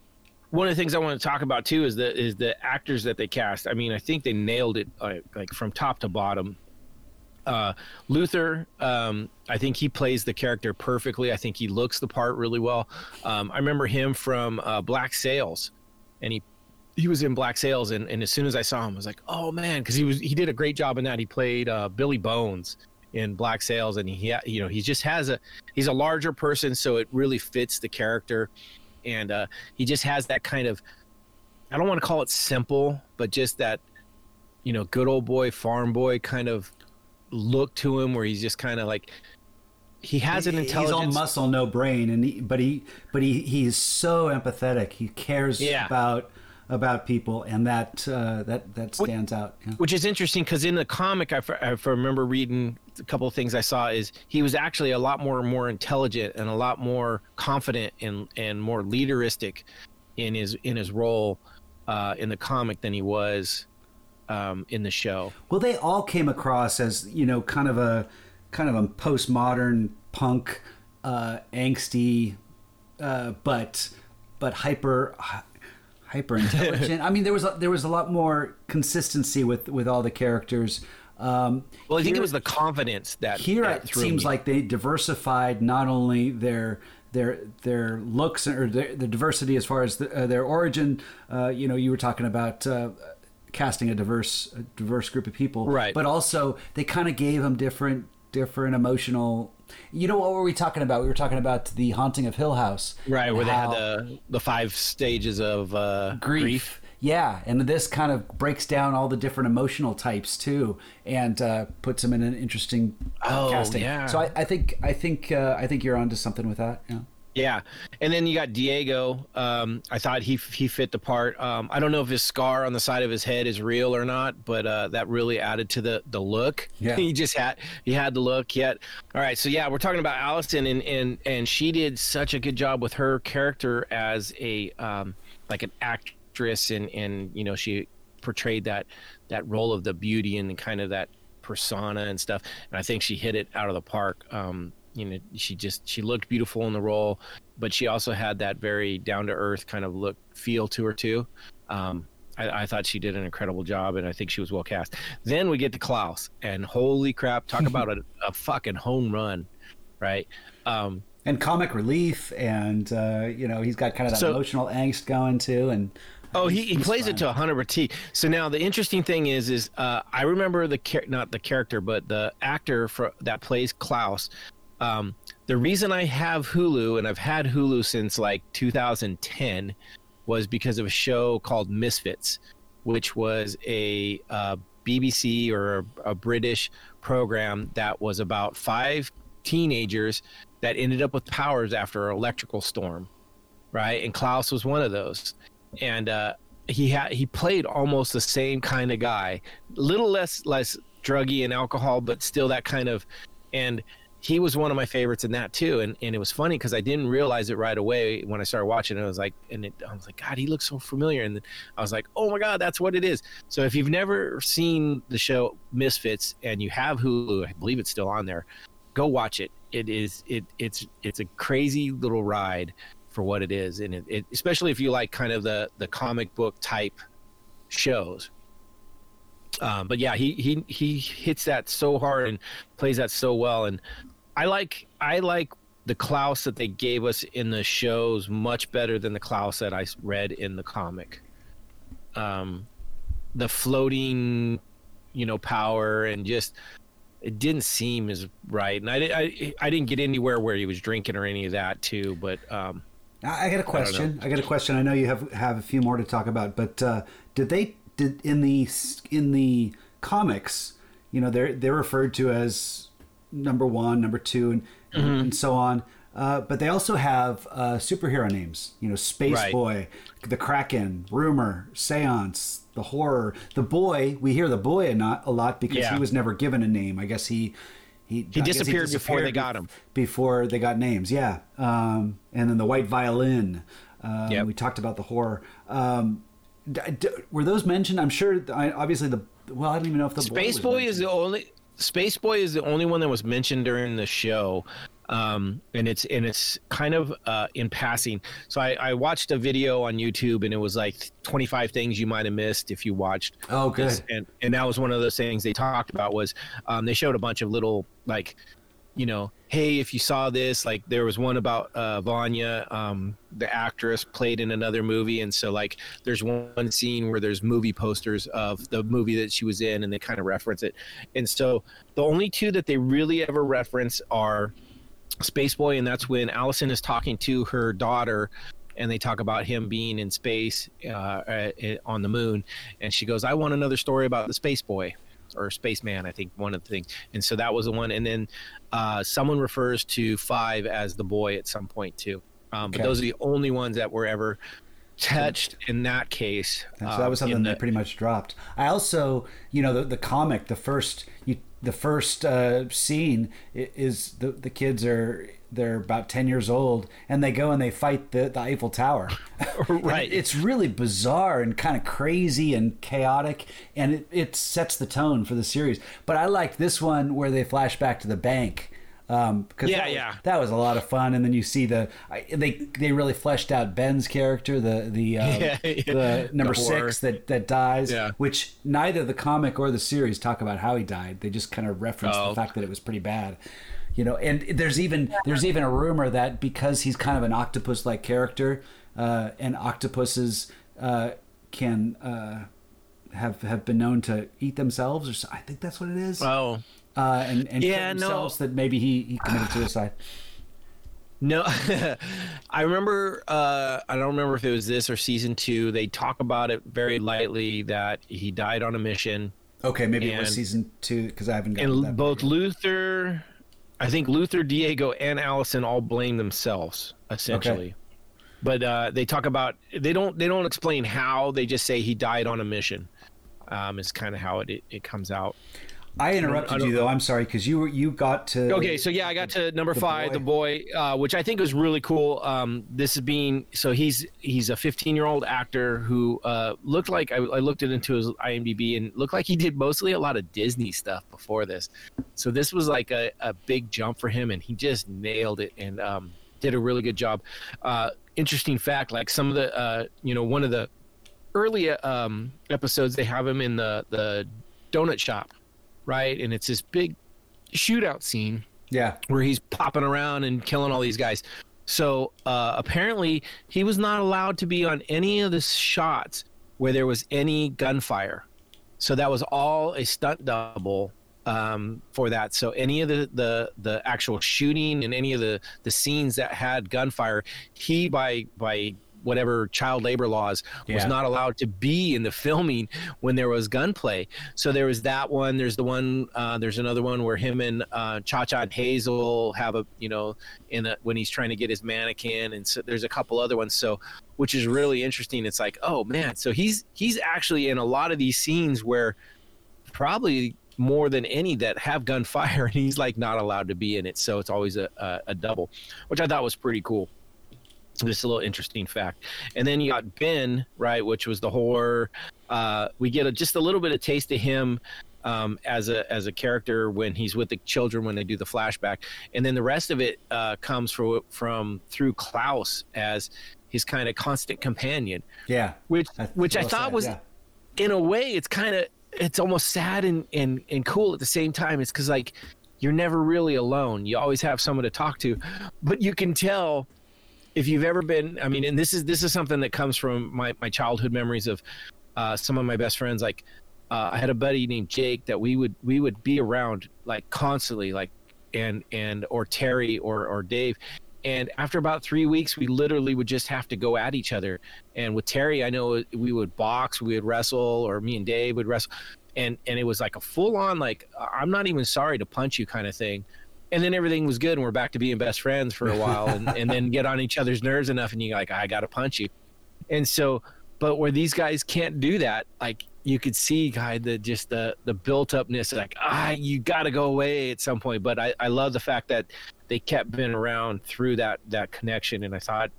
one of the things I want to talk about too is the is the actors that they cast. I mean, I think they nailed it like, like from top to bottom. Uh, Luther, um, I think he plays the character perfectly. I think he looks the part really well. Um, I remember him from uh, Black Sails, and he he was in Black Sails, and, and as soon as I saw him, I was like, oh man, because he was he did a great job in that. He played uh, Billy Bones in Black Sails, and he you know he just has a he's a larger person, so it really fits the character, and uh, he just has that kind of I don't want to call it simple, but just that you know good old boy farm boy kind of look to him, where he's just kind of like he has an He- intelligence. He's all muscle, no brain, and he, but he but he he's so empathetic. He cares Yeah. about about people, and that uh, that that stands out. Yeah. which is interesting because in the comic I, f- I remember reading a couple of things i saw is he was actually a lot more more intelligent and a lot more confident and and more leaderistic in his in his role uh, in the comic than he was um, in the show Well, they all came across as you know kind of a kind of a postmodern punk, uh, angsty, uh, but but hyper hyper intelligent. I mean, there was a, there was a lot more consistency with with all the characters. Um, well i think here- it was the confidence that here that it seems me. like they diversified not only their their their looks or their, the diversity as far as the, uh, their origin. Uh, you know, you were talking about uh, casting a diverse a diverse group of people, Right. But also they kind of gave them different different emotional. You know what were we talking about? We were talking about the haunting of Hill House, right where they had the the five stages of uh, grief. Yeah, and this kind of breaks down all the different emotional types too, and uh, puts them in an interesting Oh, casting. yeah. So I, I think I think uh, I think you're onto something with that. Yeah. Yeah, and then you got Diego. Um, I thought he he fit the part. Um, I don't know if his scar on the side of his head is real or not, but uh, that really added to the the look. Yeah. he just had he had the look. Yet, all right. So yeah, we're talking about Allison, and and and she did such a good job with her character as a um, like an actress, and and you know she portrayed that that role of the beauty and kind of that persona and stuff. And I think she hit it out of the park. Um, you know, she just she looked beautiful in the role, but she also had that very down to earth kind of look feel to her too. Um, I, I thought she did an incredible job, and I think she was well cast. Then we get to Klaus, and holy crap, talk about a, a fucking home run, right? Um, And comic relief, and uh, you know he's got kind of that So- emotional angst going too, and Oh, he, he plays fine. it to 100%. So now the interesting thing is, is uh, I remember the char- not the character, but the actor for, that plays Klaus. Um, the reason I have Hulu and I've had Hulu since like 2010 was because of a show called Misfits, which was a uh, BBC or a, a British program that was about five teenagers that ended up with powers after an electrical storm, right? And Klaus was one of those, and uh, he had he played almost the same kind of guy, A little less less druggy and alcohol, but still that kind of, and he was one of my favorites in that too. And and it was funny because I didn't realize it right away when I started watching it. I was like, and it, I was like, God, he looks so familiar. And I was like, oh my God, that's what it is. So if you've never seen the show Misfits and you have Hulu, I believe it's still on there, go watch it. It is it it's it's a crazy little ride for what it is, and it, it especially if you like kind of the the comic book type shows. Um, but yeah, he he he hits that so hard and plays that so well, and I like I like the Klaus that they gave us in the shows much better than the Klaus that I read in the comic. Um, the floating, you know, power and just it didn't seem as right, and I, I I didn't get anywhere where he was drinking or any of that too. But um, I got a question. I, I, got a question. I know you have have a few more to talk about, but uh, did they did in the in the comics? You know, they're they're referred to as number one, number two, and mm-hmm. and so on. Uh, but they also have uh, superhero names. You know, Space right. Boy, the Kraken, Rumor, Seance, the Horror, the Boy. We hear the Boy a, not, a lot because yeah. he was never given a name. I guess he he, he, disappeared, he disappeared before they got him. Before they got names, yeah. Um, and then the White Violin. Uh, yep. We talked about the horror. Um, d- d- were those mentioned? I'm sure. I, obviously, the well, I don't even know if the Space Boy, Boy is the only Space Boy is the only one that was mentioned during the show um, and it's and it's kind of uh, in passing. So I, I, watched a video on YouTube, and it was like 25 things you might have missed if you watched. Oh, good. This. And and that was one of those things they talked about was um, they showed a bunch of little like, you know, hey, if you saw this, like there was one about uh, Vanya, um, the actress played in another movie, and so like there's one scene where there's movie posters of the movie that she was in, and they kind of reference it. And so the only two that they really ever reference are Space Boy, and that's when Allison is talking to her daughter, and they talk about him being in space uh, on the moon, and she goes, "I want another story about the Space Boy." Or spaceman, I think one of the things, and so that was the one. And then uh, someone refers to Five as the boy at some point too. Um, but okay. those are the only ones that were ever touched in that case. And so that was um, something the, that pretty much dropped. I also, you know, the, the comic, the first you the first uh, scene is the the kids are they're about 10 years old and they go and they fight the, the Eiffel Tower. right. it's really bizarre and kind of crazy and chaotic and it, it sets the tone for the series. But I like this one where they flash back to the bank um, because yeah, that, yeah, that was a lot of fun. And then you see the they they really fleshed out Ben's character, the the um, yeah, yeah. the number the six that that dies, yeah. which neither the comic or the series talk about how he died. They just kind of reference oh. the fact that it was pretty bad. You know, and there's even there's even a rumor that because he's kind of an octopus like character, uh, and octopuses uh, can uh, have have been known to eat themselves, or so, I think that's what it is. Oh, uh, and, and yeah, themselves no. that maybe he, he committed suicide. No, I remember. Uh, I don't remember if it was this or season two. They talk about it very lightly that he died on a mission. Okay, maybe and, it was season two because I haven't. Gotten and both Luther, I think Luther, Diego, and Allison all blame themselves essentially. Okay. But uh, they talk about they don't they don't explain how. They just say he died on a mission. Um, is kind of how it, it, it comes out. I interrupted I you though. I'm sorry because you you got to. Okay, so yeah, I got to number the five, boy. the boy, uh, which I think was really cool. Um, this is being so he's he's a 15 year old actor who uh, looked like I, I, looked it into his IMDb and looked like he did mostly a lot of Disney stuff before this. So this was like a, a big jump for him, and he just nailed it and um, did a really good job. Uh, interesting fact, like some of the uh, you know one of the early um, episodes, they have him in the the donut shop right? And it's this big shootout scene. Yeah. Where he's popping around and killing all these guys. So uh, apparently, he was not allowed to be on any of the shots where there was any gunfire. So that was all a stunt double um, for that. So any of the, the the actual shooting and any of the the scenes that had gunfire, he by by whatever child labor laws was not allowed to be in the filming when there was gunplay. So there was that one. There's the one. Uh, there's another one where him and uh, Cha Cha and Hazel have a you know in a, when he's trying to get his mannequin, and so there's a couple other ones. So which is really interesting. It's like oh man, so he's he's actually in a lot of these scenes where probably more than any that have gunfire and he's like not allowed to be in it so it's always a, a, a double which i thought was pretty cool just a little interesting fact. And then you got ben right which was the horror uh, we get a, just a little bit of taste of him um, as a as a character when he's with the children when they do the flashback. And then the rest of it uh, comes from from through klaus as his kind of constant companion. Yeah. which That's which i thought said, was yeah. in a way it's kind of it's almost sad and, and and cool at the same time. It's because like you're never really alone. You always have someone to talk to. But you can tell if you've ever been i mean and this is this is something that comes from my my childhood memories of uh, some of my best friends. Like uh, i had a buddy named jake that we would we would be around like constantly like and and or terry or or dave. And after about three weeks we literally would just have to go at each other. And with terry i know we would box we would wrestle or me and dave would wrestle. And and it was like a full on like i'm not even sorry to punch you kind of thing and then everything was good and we're back to being best friends for a while and, and then get on each other's nerves enough and you're like i gotta punch you and so but where these guys can't do that like you could see guy the just the the built upness like ah you gotta go away at some point but i i love the fact that they kept being around through that that connection and i thought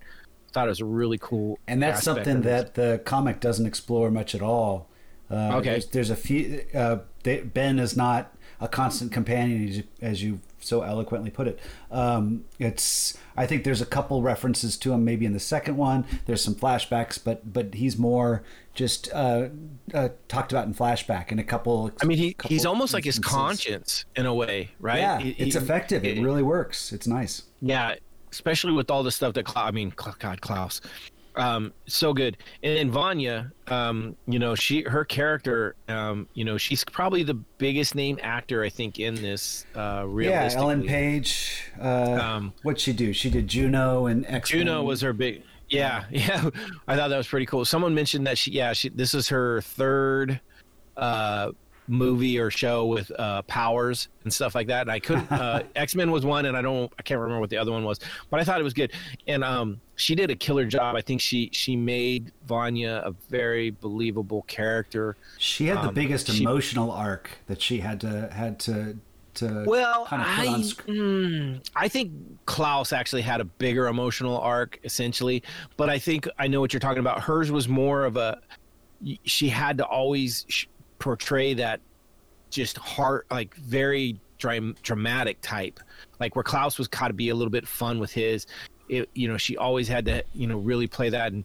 thought it was a really cool and that's something that the comic doesn't explore much at all. Uh, Okay. There's, there's a few. Uh, they, ben is not a constant companion, as you, as you so eloquently put it. Um, it's. I think there's a couple references to him, maybe in the second one. There's some flashbacks, but but he's more just uh, uh, talked about in flashback in a couple. i mean he he's almost like his conscience in a way right Yeah, He- it's he- effective. It, it- really works. It's nice. Yeah, especially with all the stuff that I mean, God, Klaus, um, so good. And then Vanya, um, you know, she her character, um, you know, she's probably the biggest name actor I think in this. Uh, Yeah, Ellen. Page. Uh, Um, what'd she do? She did Juno and X. Juno was her big. Yeah, yeah. I thought that was pretty cool. Someone mentioned that she, yeah, she. This is her third uh, movie or show with uh, powers and stuff like that. And I couldn't. Uh, X Men was one, and I don't. I can't remember what the other one was, but I thought it was good. And um, she did a killer job. I think she she made Vanya a very believable character. She had the Um, biggest she- emotional arc that she had to had to to Well, kind of I, sc- mm, I think Klaus actually had a bigger emotional arc, essentially. But I think I know what you're talking about. Hers was more of a. She had to always portray that just heart, like very dram- dramatic type, like where Klaus was got to be a little bit fun with his. It, you know, she always had to, you know, really play that and.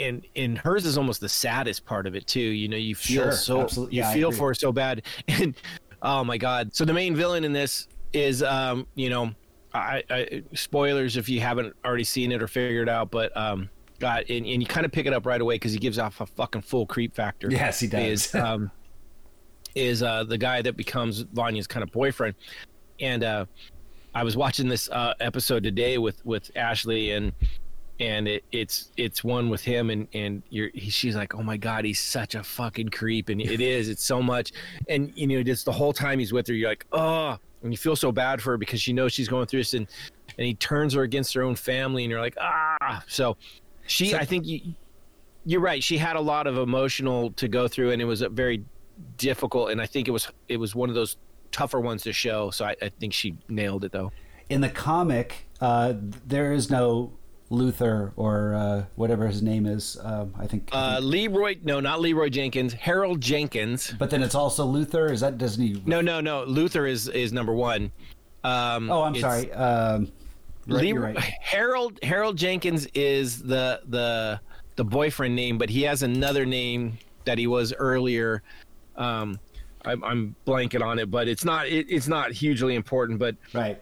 And and hers is almost the saddest part of it too. You know, you feel Sure, so absolutely. you Yeah, feel for her so bad. And oh my god! So the main villain in this is, um, you know, I, I spoilers if you haven't already seen it or figured it out, but um, God, and, and you kind of pick it up right away because he gives off a fucking full creep factor. Yes, he does. Is um, is uh the guy that becomes Vanya's kind of boyfriend, and uh, I was watching this uh, episode today with with Ashley and and it, it's it's one with him and and you're he, she's like oh my god he's such a fucking creep and it is it's so much and you know just the whole time he's with her you're like oh and you feel so bad for her because she knows she's going through this and and he turns her against her own family and you're like ah so she So- I think you you're right she had a lot of emotional to go through and it was a very difficult and I think it was it was one of those tougher ones to show so I, I think she nailed it though in the comic. Uh, there is no Luther or uh, whatever his name is. Um, I think. uh, Leroy no not Leroy Jenkins Harold Jenkins but then it's also Luther. Is that doesn't he? No, no, no. Luther is is number one. Um, Oh, I'm sorry. Um, right, you're Leroy- right. Harold Harold Jenkins is the the the boyfriend name, but he has another name that he was earlier. Um, I'm, I'm blanking on it, but it's not it, it's not hugely important. But Right.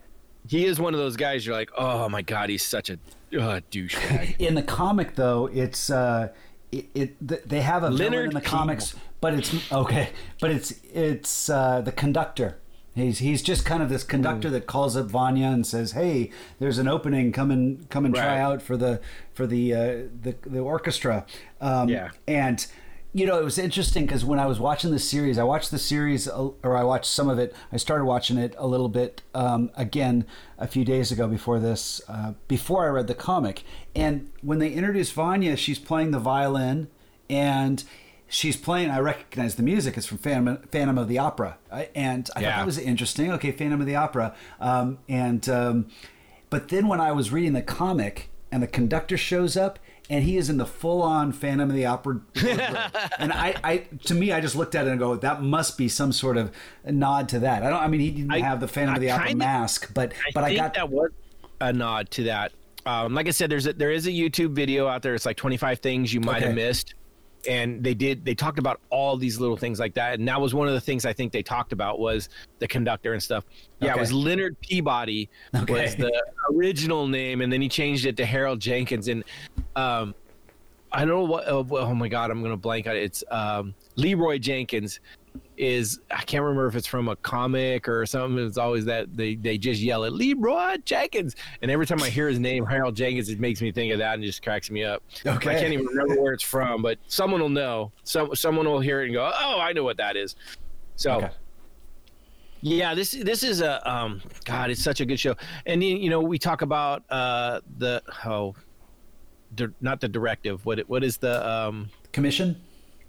he is one of those guys. You're like, oh my god, he's such a uh, douchebag. In the comic, though, it's uh, it, it th- they have a villain Leonard in the comics, but it's okay. But it's it's uh, the conductor. He's he's just kind of this conductor Mm. that calls up Vanya and says, "Hey, there's an opening. Come and come and try out for the for the uh, the the orchestra." Um, Yeah. and you know it was interesting because when I was watching the series, I watched the series or I watched some of it. I started watching it a little bit um, again a few days ago before this, uh, before I read the comic. And when they introduced Vanya, she's playing the violin and she's playing. I recognize the music. It's from Phantom, Phantom of the Opera, and I thought that was interesting. Okay, Phantom of the Opera, um, and um, but then when I was reading the comic and the conductor shows up. And he is in the full-on Phantom of the Opera, and I, I, to me, I just looked at it and go, "That must be some sort of nod to that." I don't. I mean, he didn't I- have the Phantom I of the Opera kinda- mask, but I but I got that was a nod to that. Um, like I said, there's a, there is a YouTube video out there. It's like 25 things you might Okay. have missed, and they did they talked about all these little things like that. And that was one of the things I think they talked about was the conductor and stuff. Yeah, Okay. it was Leonard Peabody Okay. was the original name, and then he changed it to Harold Jenkins. And um, I don't know what. Oh, oh my God, I'm gonna blank on it. It's um, Leroy Jenkins. Is I can't remember if it's from a comic or something. It's always that they, they just yell at Leroy Jenkins, and every time I hear his name, Harold Jenkins, it makes me think of that and just cracks me up. Okay. I can't even remember where it's from, but someone will know. Some someone will hear it and go, "Oh, I know what that is." So. Okay. Yeah, this this is a um God, it's such a good show. And you know, we talk about uh the oh di- not the directive. What what is the um commission.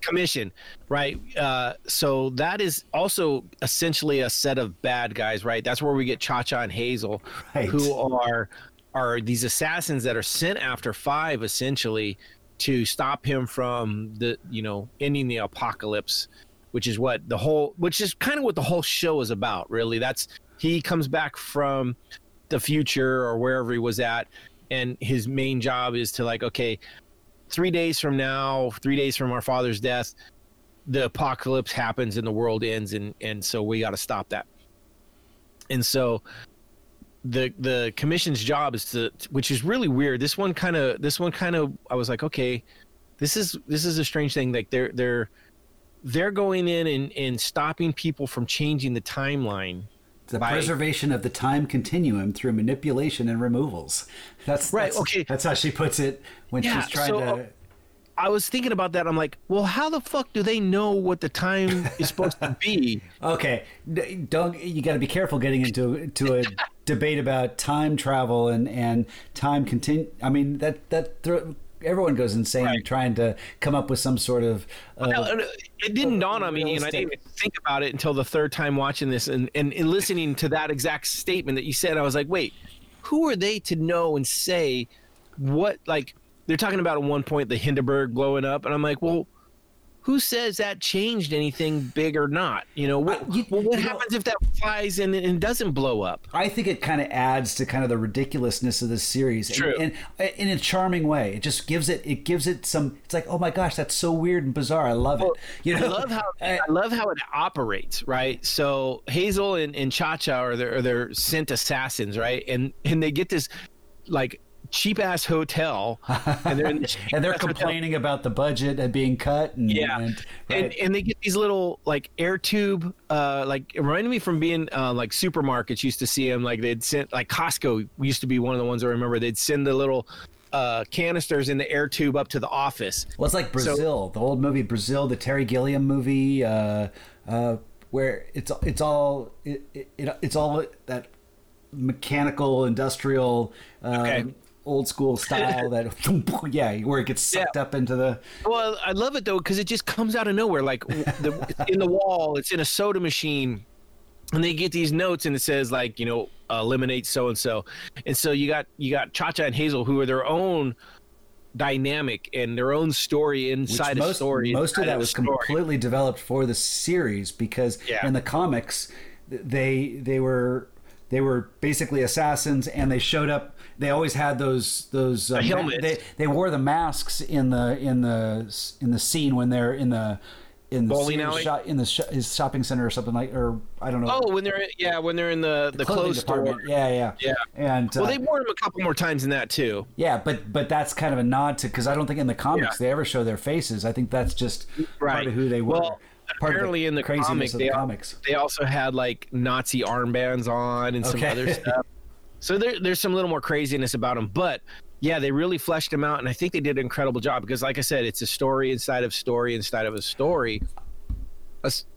Commission, right? Uh so that is also essentially a set of bad guys, right? That's where we get Cha-Cha and Hazel Right. who are are these assassins that are sent after 5 essentially to stop him from the you know ending the apocalypse which is what the whole which is kind of what the whole show is about really that's he comes back from the future or wherever he was at and his main job is to like okay 3 days from now 3 days from our father's death the apocalypse happens and the world ends and and so we got to stop that. And so the the commission's job is to which is really weird. This one kind of this one kind of i was like okay this is this is a strange thing. Like they're they're they're going in and, and stopping people from changing the timeline The by- preservation of the time continuum through manipulation and removals. That's Right, That's, okay. That's how she puts it when Yeah, she's trying so, to. Uh, i was thinking about that i'm like well how the fuck do they know what the time is supposed to be Okay, don't you got to be careful getting into to a debate about time travel and and time continue. I mean that that thro- everyone goes insane Right. trying to come up with some sort of. Uh, no, it didn't dawn on me, and I didn't even think about it until the third time watching this and, and, and listening to that exact statement that you said. I was like, wait, who are they to know and say what? Like, they're talking about at one point the Hindenburg blowing up, and I'm like, well, who says that changed anything big or not? You know, what, Uh, you- well, what you know- happens if that flies and, and doesn't blow up? I think it kind of adds to kind of the ridiculousness of this series, and- True. And, in a charming way. It just gives it it gives it some. It's like, oh my gosh, that's so weird and bizarre. I love it. You know, I love how I love how it operates, right? So Hazel and, and Cha Cha are their, are their sent assassins, right? And and they get this like cheap ass hotel, and they're the and they're cheap-ass hotel. complaining about the budget and being cut. And, Yeah, and, and, right. and they get these little like air tube, uh, like it reminded me from being uh, like supermarkets used to see them like they'd send like Costco used to be one of the ones I remember they'd send the little uh, canisters in the air tube up to the office. Well, it's like Brazil, the old movie Brazil, the Terry Gilliam movie, uh, uh, where it's it's all it, it, it's all that mechanical, industrial, um, Okay. Old school style. that yeah, where it gets sucked up into the. Well, I love it though because it just comes out of nowhere. Like the, in the wall, it's in a soda machine, and they get these notes, and it says like you know uh, eliminate so and so, and so you got you got Cha Cha and Hazel who are their own dynamic and their own story which inside most, a story. Most of that was story. completely developed for the series because Yeah. in the comics, they they were they were basically assassins and they showed up. They always had those those uh, The ma- helmets. they they wore the masks in the in the in the scene when they're in the in the Bowling alley? shop, in the sh- his shopping center or something like or I don't know. Oh, when they're yeah, when they're in the the, clothing clothes store. department. Yeah, yeah, Yeah. And Well, uh, they wore them a couple more times in that too. yeah, but but that's kind of a nod to because I don't think in the comics Yeah. they ever show their faces. I think that's just part of who they were. Well, apparently in the comic, craziness of they, the comics. they also had like Nazi armbands on and some Okay. other stuff. So there, there's some little more craziness about them, but yeah, they really fleshed them out, and I think they did an incredible job because, like I said, it's a story inside of story inside of a story,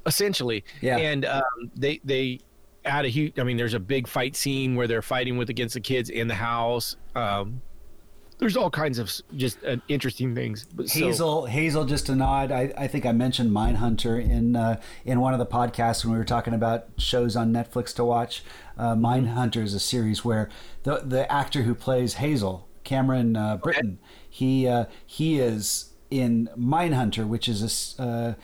essentially. Yeah. And um, they they add a huge. I mean, there's a big fight scene where they're fighting with against the kids in the house. Um, there's all kinds of just uh, interesting things. But so- Hazel, Hazel, just a nod. I, I think I mentioned Mindhunter in uh, in one of the podcasts when we were talking about shows on Netflix to watch. Uh, Mindhunter is a series where the the actor who plays Hazel, Cameron uh, Britton, he uh, he is in Mindhunter, which is a uh,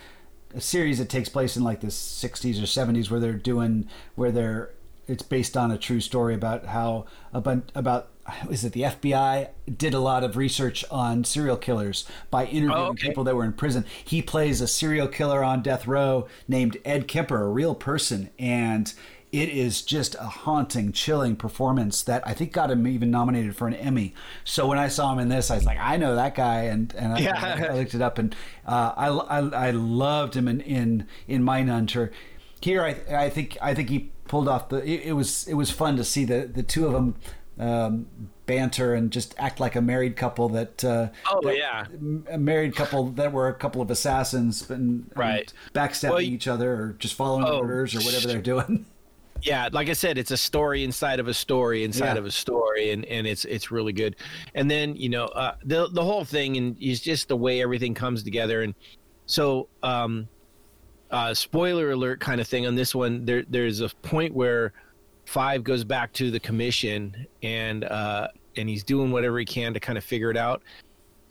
a series that takes place in like the 60s or 70s where they're doing where they're it's based on a true story about how a bunch about is it the FBI did a lot of research on serial killers by interviewing Oh, okay. people that were in prison. He plays a serial killer on death row named Ed Kemper, a real person, and it is just a haunting, chilling performance that I think got him even nominated for an Emmy. So when I saw him in this, I was like, I know that guy, and and I, Yeah. I looked it up, and uh, I, I I loved him in in in Mindhunter. Here, I I think I think he pulled off the. It, it was it was fun to see the the two of them um, banter and just act like a married couple that. Uh, Oh that- yeah. a married couple that were a couple of assassins and, and Right. backstabbing Well, each other or just following Oh. orders or whatever they're doing. yeah like i said it's a story inside of a story inside Yeah. of a story and and it's it's really good and then you know uh the the whole thing and is just the way everything comes together and so um uh spoiler alert kind of thing on this one there there's a point where five goes back to the commission and uh and he's doing whatever he can to kind of figure it out.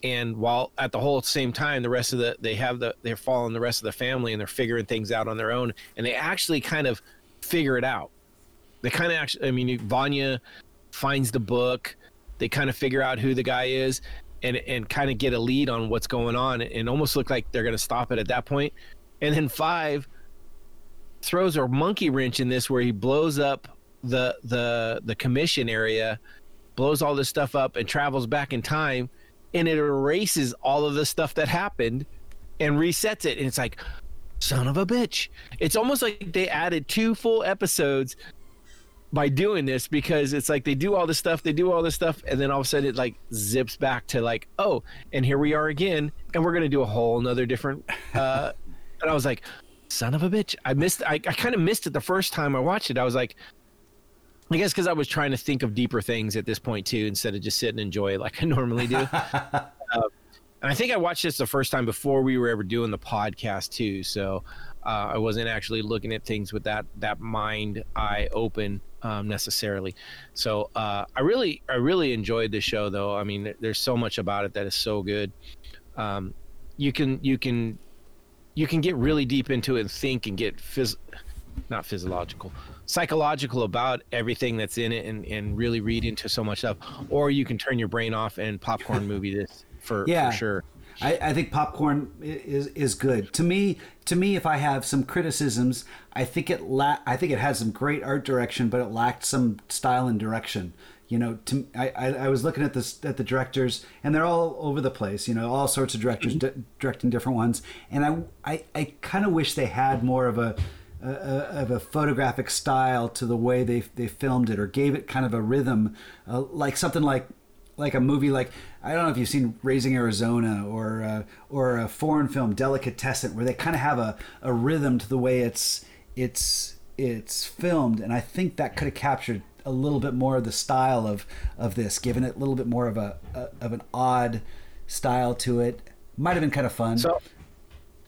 And while at the whole same time the rest of the they have the they're following the rest of the family and they're figuring things out on their own and they actually kind of figure it out. They kind of actually i mean vanya finds the book they kind of figure out who the guy is and and kind of get a lead on what's going on and almost look like they're going to stop it at that point. And then five throws a monkey wrench in this where he blows up the the the commission area blows all this stuff up and travels back in time and it erases all of the stuff that happened and resets it. And it's like son of a bitch. It's almost like they added two full episodes by doing this because it's like they do all this stuff they do all this stuff and then all of a sudden it like zips back to like oh and here we are again and we're gonna do a whole another different uh and i was like son of a bitch. I missed i, I kind of missed it the first time i watched it. I was like I guess because I was trying to think of deeper things at this point too, instead of just sit and enjoy like I normally do. uh, and I think I watched this the first time before we were ever doing the podcast too, so uh, I wasn't actually looking at things with that that mind eye open um, necessarily. So uh, I really I really enjoyed the show though. I mean, there's so much about it that is so good. Um, you can you can you can get really deep into it and think and get phys- not physiological psychological about everything that's in it and, and really read into so much stuff or you can turn your brain off and popcorn movie this for, Yeah. for sure I, I think popcorn is is good to me. To me, if I have some criticisms, I think it la- I think it has some great art direction, but it lacked some style and direction. You know, to, I, I I was looking at this at the directors, and they're all over the place. You know, all sorts of directors mm-hmm. di- directing different ones, and I I, I kind of wish they had more of a a, a- of a photographic style to the way they they filmed it, or gave it kind of a rhythm, uh, like something like like a movie like I don't know if you've seen Raising Arizona or uh, or a foreign film Delicatessen, where they kind of have a, a rhythm to the way it's it's it's filmed, and I think that could have captured a little bit more of the style of of this, given it a little bit more of a, a of an odd style to it. Might have been kind of fun. so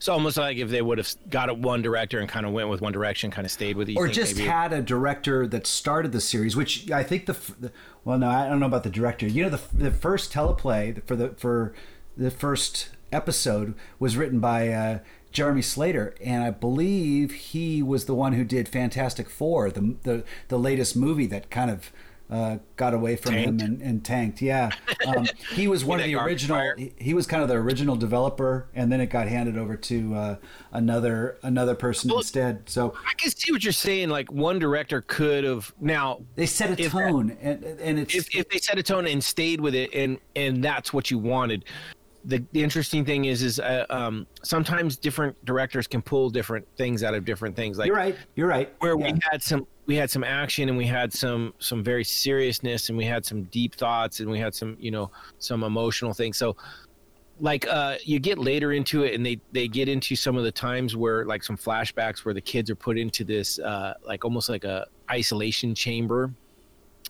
it's almost like if they would have got it one director and kind of went with one direction kind of stayed with it you or just maybe- had a director that started the series, which I think the, the well, no, I don't know about the director. You know, the the first teleplay for the for the first episode was written by uh, Jeremy Slater, and I believe he was the one who did Fantastic Four, the the the latest movie that kind of. Uh, got away from Tanked. him and, and tanked. Yeah, um, he was one of the original. He, he was kind of the original developer, and then it got handed over to uh, another another person Well, instead. So i can see what you're saying like one director could have now they set a If that- tone, and and it's if, if they set a tone and stayed with it and and that's what you wanted the, the interesting thing is is uh, um, sometimes different directors can pull different things out of different things. Like you're right. You're right. Where yeah. we had some we had some action and we had some some very seriousness and we had some deep thoughts and we had some you know some emotional things. So like uh you get later into it and they they get into some of the times where like some flashbacks where the kids are put into this uh like almost like a isolation chamber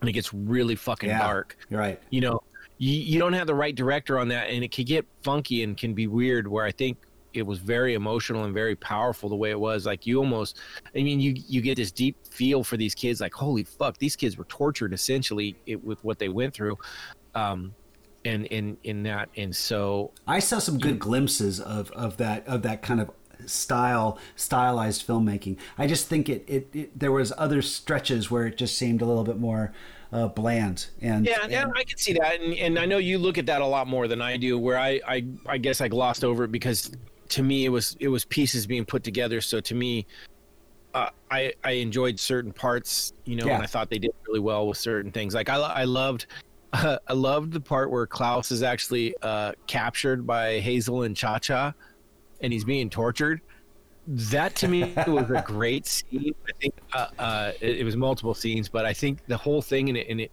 and it gets really fucking Yeah. dark right. you know you, you don't have the right director on that and it can get funky and can be weird where i think it was very emotional and very powerful the way it was like you almost i mean you you get this deep feel for these kids like holy fuck these kids were tortured essentially it, with what they went through um and in in that and so I saw some good glimpses of, of that of that kind of style stylized filmmaking. I just think it, it, it there was other stretches where it just seemed a little bit more uh, bland and Yeah, yeah, I can see that, and, and I know you look at that a lot more than I do. Where I, I, I guess I glossed over it because to me it was it was pieces being put together. So to me, uh, I I enjoyed certain parts, you know, Yeah. and I thought they did really well with certain things. Like I I loved. Uh, I loved the part where Klaus is actually uh, captured by Hazel and Cha Cha, and he's being tortured. That to me was a great scene. I think uh, uh, it, it was multiple scenes, but I think the whole thing and it, in it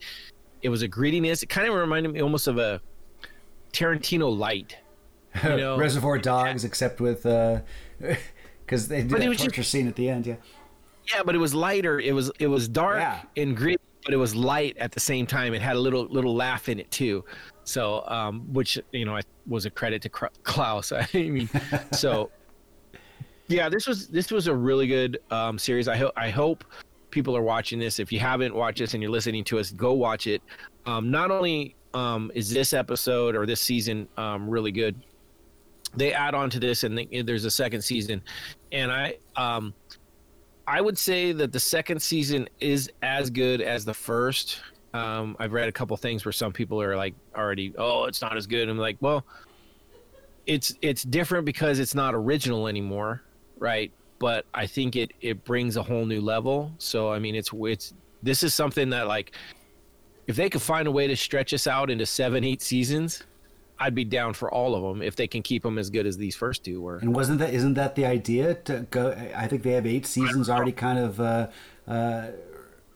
it was a grittiness. It kind of reminded me almost of a Tarantino light. You know, Reservoir Dogs, except with because they did But that was just- torture scene at the end. Yeah, yeah, but it was lighter. It was it was dark Yeah. and gritty, but it was light at the same time. It had a little little laugh in it too. So, um, which you know, I was a credit to Klaus. I mean, so yeah, this was this was a really good um, series. I hope I hope people are watching this. If you haven't watched this and you're listening to us, go watch it. Um, not only um, is this episode or this season um, really good, they add on to this, and they, there's a second season, and I um, I would say that the second season is as good as the first. Um, I've read a couple things where some people are like already, oh, it's not as good. I'm like, well, it's it's different because it's not original anymore, right? But I think it it brings a whole new level. So I mean, it's it's this is something that like, if they could find a way to stretch us out into seven, eight seasons, I'd be down for all of them if they can keep them as good as these first two were. and wasn't that isn't that the idea to go? I think they have eight seasons already, kind of. Uh, uh,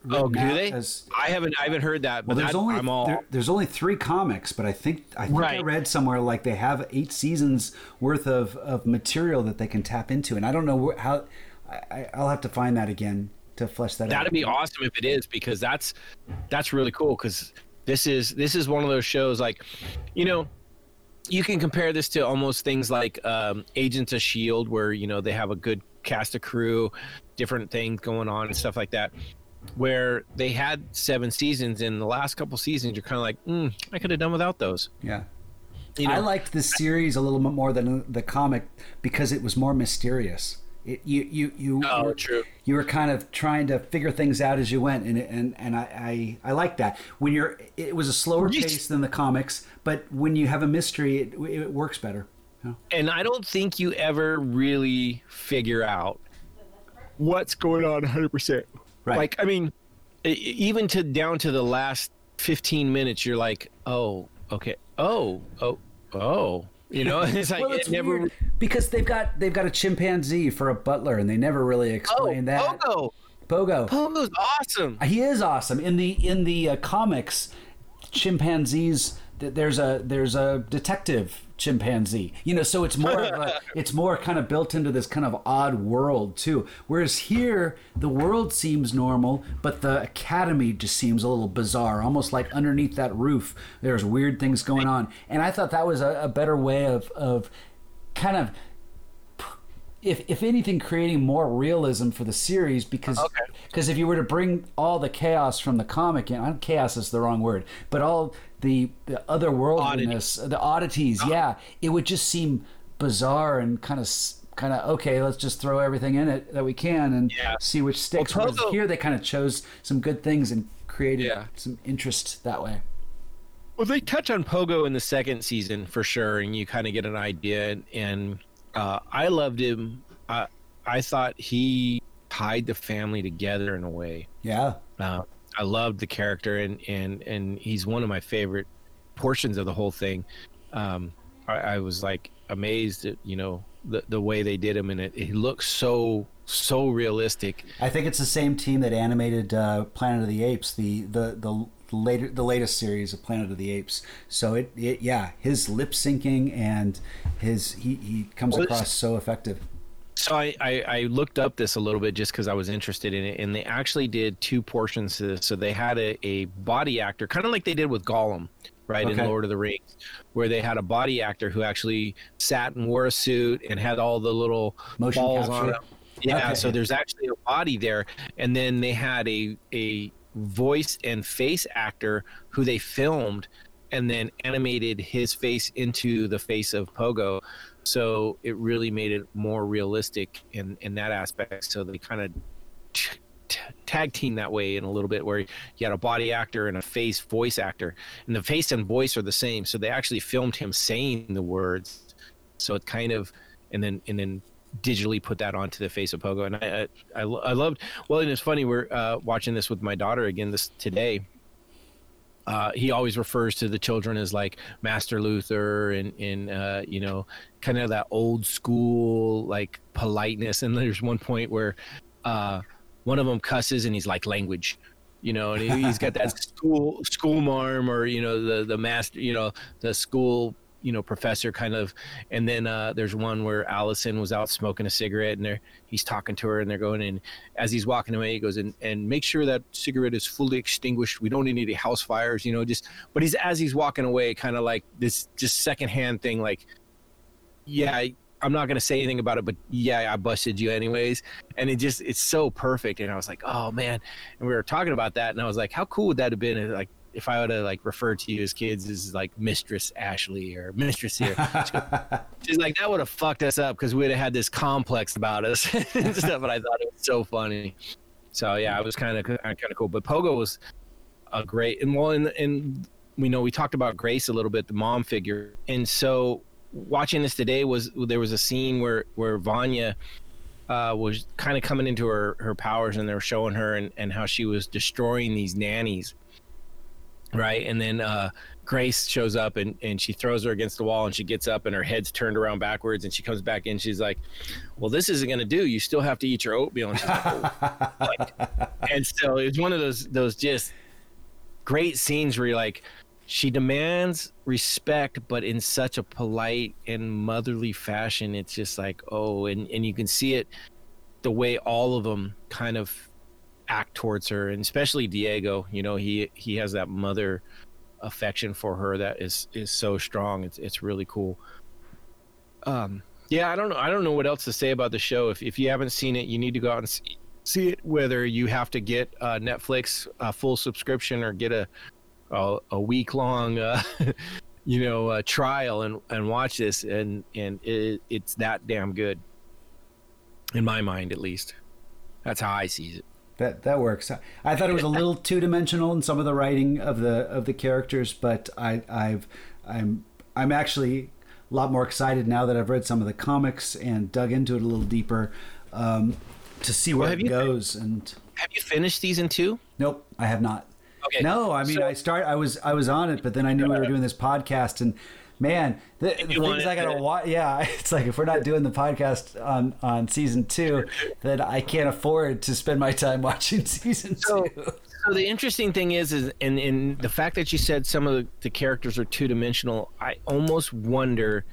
Oh, do they? as- I haven't I haven't heard that, but Well, there's that, only I'm all there- there's only three comics, but I think I think I read somewhere like they have eight seasons worth of, of material that they can tap into, and I don't know wh- how. I, I- I'll have to find that again to flesh that out. That'd be awesome if it is because that's that's really cool because this is this is one of those shows like you know you can compare this to almost things like um, Agents of Shield where you know they have a good cast of crew, different things going on and stuff like that. Where they had seven seasons, in the last couple seasons, you're kind of like, mm, I could have done without those. Yeah. You know, I liked the series a little bit more than the comic because it was more mysterious. It, you you you Oh, were, true. you were kind of trying to figure things out as you went, and and and I I, I like that when you're. It was a slower pace than the comics, but when you have a mystery, it, it works better. And I don't think you ever really figure out what's going on 100%. Right. Like, I mean, even to down to the last 15 minutes, you're like, oh, okay. Oh, oh, oh. You know, it's like well, it never. because they've got they've got a chimpanzee for a butler, and they never really Oh, explain that. Pogo. Pogo. Pogo's awesome. He is awesome in the in the uh, comics. Chimpanzees. Th- There's a there's a detective chimpanzee. You know, so it's more of a, it's more kind of built into this kind of odd world too. Whereas here, the world seems normal, but the academy just seems a little bizarre. Almost like underneath that roof, there's weird things going on. And I thought that was a, a better way of of kind of if if anything, creating more realism for the series because Okay. because if you were to bring all the chaos from the comic in, I don't, chaos is the wrong word, but all the the otherworldliness, the oddities, Uh-huh. yeah, it would just seem bizarre and kind of kind of okay. Let's just throw everything in it that we can and Yeah. see which sticks. Well, Whereas here they kind of chose some good things and created Yeah. some interest that way. Well, they touch on Pogo in the second season for sure, and you kind of get an idea. And, and uh, I loved him. I I thought he tied the family together in a way. Yeah, Uh, I loved the character, and and and he's one of my favorite portions of the whole thing. Um, I, I was like amazed at you know the the way they did him, and it, it looks so so realistic. I think it's the same team that animated uh, Planet of the Apes, the the the later the latest series of Planet of the Apes. So it, it yeah, his lip syncing and his he he comes well, across so effective. So I, I, I, looked up this a little bit just because I was interested in it, and they actually did two portions to this. So they had a, a body actor, kind of like they did with Gollum, right okay. in Lord of the Rings, where they had a body actor who actually sat and wore a suit and had all the little Motion balls capture. on it. Yeah, okay. so there's actually a body there, and then they had a a voice and face actor who they filmed and then animated his face into the face of Pogo. So it really made it more realistic in, in that aspect. So they kind of t- t- tag team that way in a little bit where you had a body actor and a face voice actor. And the face and voice are the same. So they actually filmed him saying the words. So it kind of, and then, and then digitally put that onto the face of Pogo, and I I, I loved. Well, and it's funny we're uh, watching this with my daughter again this today. Uh, he always refers to the children as like Master Luther and in uh, you know kind of that old school like politeness. And there's one point where uh, one of them cusses and he's like language, you know, and he's got that school school marm or you know the the master you know the school you know professor kind of and then uh, there's one where allison was out smoking a cigarette and there he's talking to her and they're going and as he's walking away he goes and and make sure that cigarette is fully extinguished we don't need any house fires you know just but he's as he's walking away kind of like this just secondhand thing like yeah I'm not gonna say anything about it, but yeah, I busted you anyways. And it just it's so perfect. And I was like, oh man. And we were talking about that, and I was like, how cool would that have been? and Like if I would have like referred to you as kids as like Mistress Ashley or Mistress here, she's like that would have fucked us up because we'd have had this complex about us and stuff. But I thought it was so funny. So yeah, it was kind of kind of cool. But Pogo was a great and well, and and we know we talked about Grace a little bit, the mom figure, and so watching this today was there was a scene where where Vanya uh, was kind of coming into her her powers, and they were showing her and and how she was destroying these nannies right? And then uh, grace shows up and, and she throws her against the wall and she gets up and her head's turned around backwards and she comes back in. She's like well this isn't going to do. You still have to eat your oatmeal. And like, oh. like and so it's one of those those just great scenes where you're like she demands respect but in such a polite and motherly fashion it's just like oh and, and you can see it the way all of them kind of act towards her, and especially Diego. You know, he he has that mother affection for her that is is so strong. It's it's really cool. Um, yeah, I don't know. I don't know what else to say about the show. If if you haven't seen it, you need to go out and see, see it. Whether you have to get uh, Netflix a full subscription or get a a, a week long. Uh, you know, uh, trial and, and watch this, and and it, it's that damn good, in my mind at least. That's how I see it. That that works. I thought it was a little two dimensional in some of the writing of the of the characters, but I I've I'm I'm actually a lot more excited now that I've read some of the comics and dug into it a little deeper um, to see where well, it goes. And have you finished season two? Nope, I have not. Okay. No, I mean so, I start. I was I was on it, but then I knew we were doing this podcast and man, the, the things I gotta watch. Yeah, it's like if we're not doing the podcast on on season two, then I can't afford to spend my time watching season so, two. So the interesting thing is, is in in the fact that you said some of the, the characters are two dimensional. I almost wonder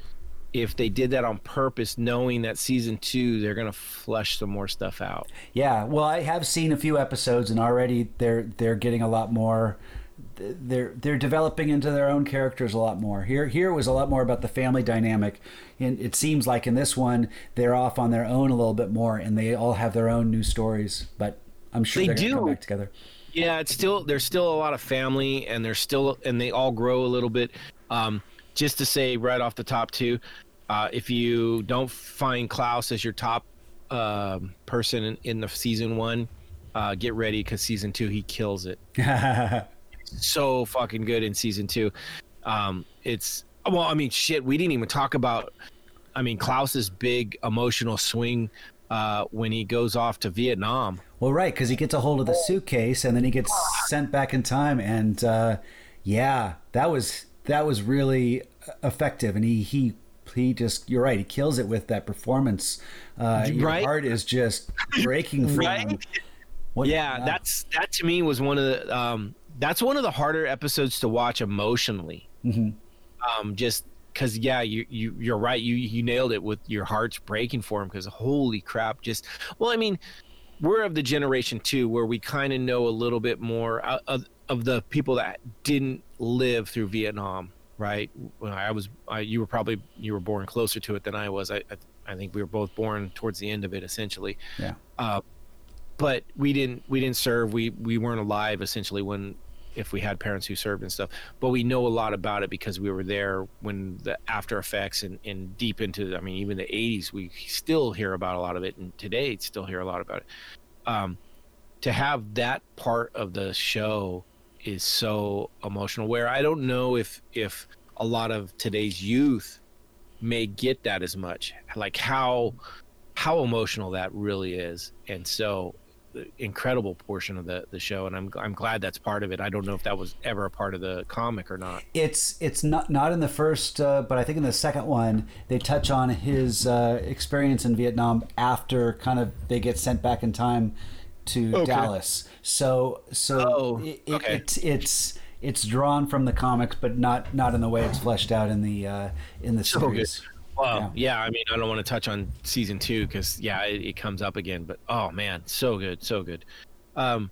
if they did that on purpose, knowing that season two they're gonna flush some more stuff out. Yeah, well, I have seen a few episodes, and already they're they're getting a lot more they're they're developing into their own characters a lot more. Here here was a lot more about the family dynamic, and it seems like in this one they're off on their own a little bit more, and they all have their own new stories. But I'm sure they do come back together. Yeah, it's still there's still a lot of family, and there's still and they all grow a little bit. Um, just to say right off the top too, uh, if you don't find Klaus as your top uh, person in, in the season one, uh, get ready because season two he kills it. so fucking good in season two. Um, it's well, I mean, shit. We didn't even talk about. I mean, Klaus's big emotional swing uh, when he goes off to Vietnam. Well, right, because he gets a hold of the suitcase and then he gets sent back in time, and uh, yeah, that was that was really effective, and he he he just you're right he kills it with that performance. Uh, your Right. heart is just breaking from Right? him. What- yeah, that's that to me was one of the um, that's one of the harder episodes to watch emotionally. Mhm. Um, just because yeah, you you you're right. You you nailed it with your heart's breaking for him because holy crap! Just well, I mean, we're of the generation too where we kind of know a little bit more of of the people that didn't live through Vietnam. Right? When I was, I, you were probably you were born closer to it than I was. I I, I think we were both born towards the end of it, essentially yeah. uh, but we didn't we didn't serve. We we weren't alive essentially when if we had parents who served and stuff. But we know a lot about it because we were there when the after effects and, and deep into i mean even the 80s we still hear about a lot of it. And today still hear a lot about it. Um, to have that part of the show is so emotional where i don't know if if a lot of today's youth may get that as much. Like how how emotional that really is. And so incredible portion of the the show and i'm i'm glad that's part of it i don't know if that was ever a part of the comic or not It's it's not not in the first, uh, but I think in the second one they touch on his uh, experience in Vietnam after kind of they get sent back in time to Okay. Dallas. So so Oh, it, it, okay. it's it's it's drawn from the comics, but not not in the way it's fleshed out in the uh, in the So series. Well yeah. i mean i don't want to touch on season two because yeah it, it comes up again but oh man so good so good um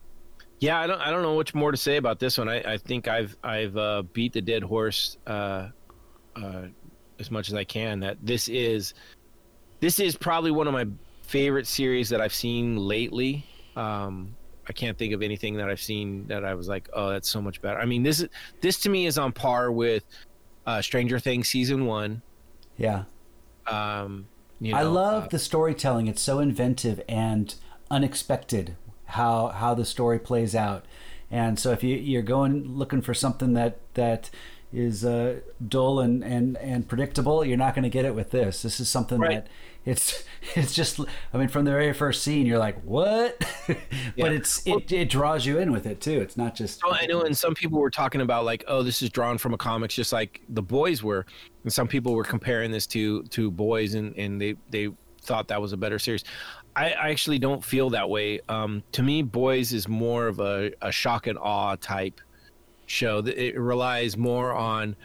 yeah i don't i don't know much more to say about this one i i think i've i've uh beat the dead horse uh uh as much as i can that this is this is probably one of my favorite series that i've seen lately um I can't think of anything that I've seen that I was like, oh, that's so much better. I mean, this is this to me is on par with uh, Stranger Things season one. Yeah. Um, you I love uh, the storytelling. It's so inventive and unexpected how how the story plays out. And so if you, you're going looking for something that that is uh, dull and, and, and predictable, you're not going to get it with this. This is something Right. that it's it's just. I mean, from the very first scene, you're like, what? Yeah. but it's it, it draws you in with it too. It's not just. Oh, I know, and some people were talking about like, oh, this is drawn from a comics, just like the boys were, and some people were comparing this to to boys, and and they they thought that was a better series. I, I actually don't feel that way. Um, to me, boys is more of a, a shock and awe type show. That It relies more on,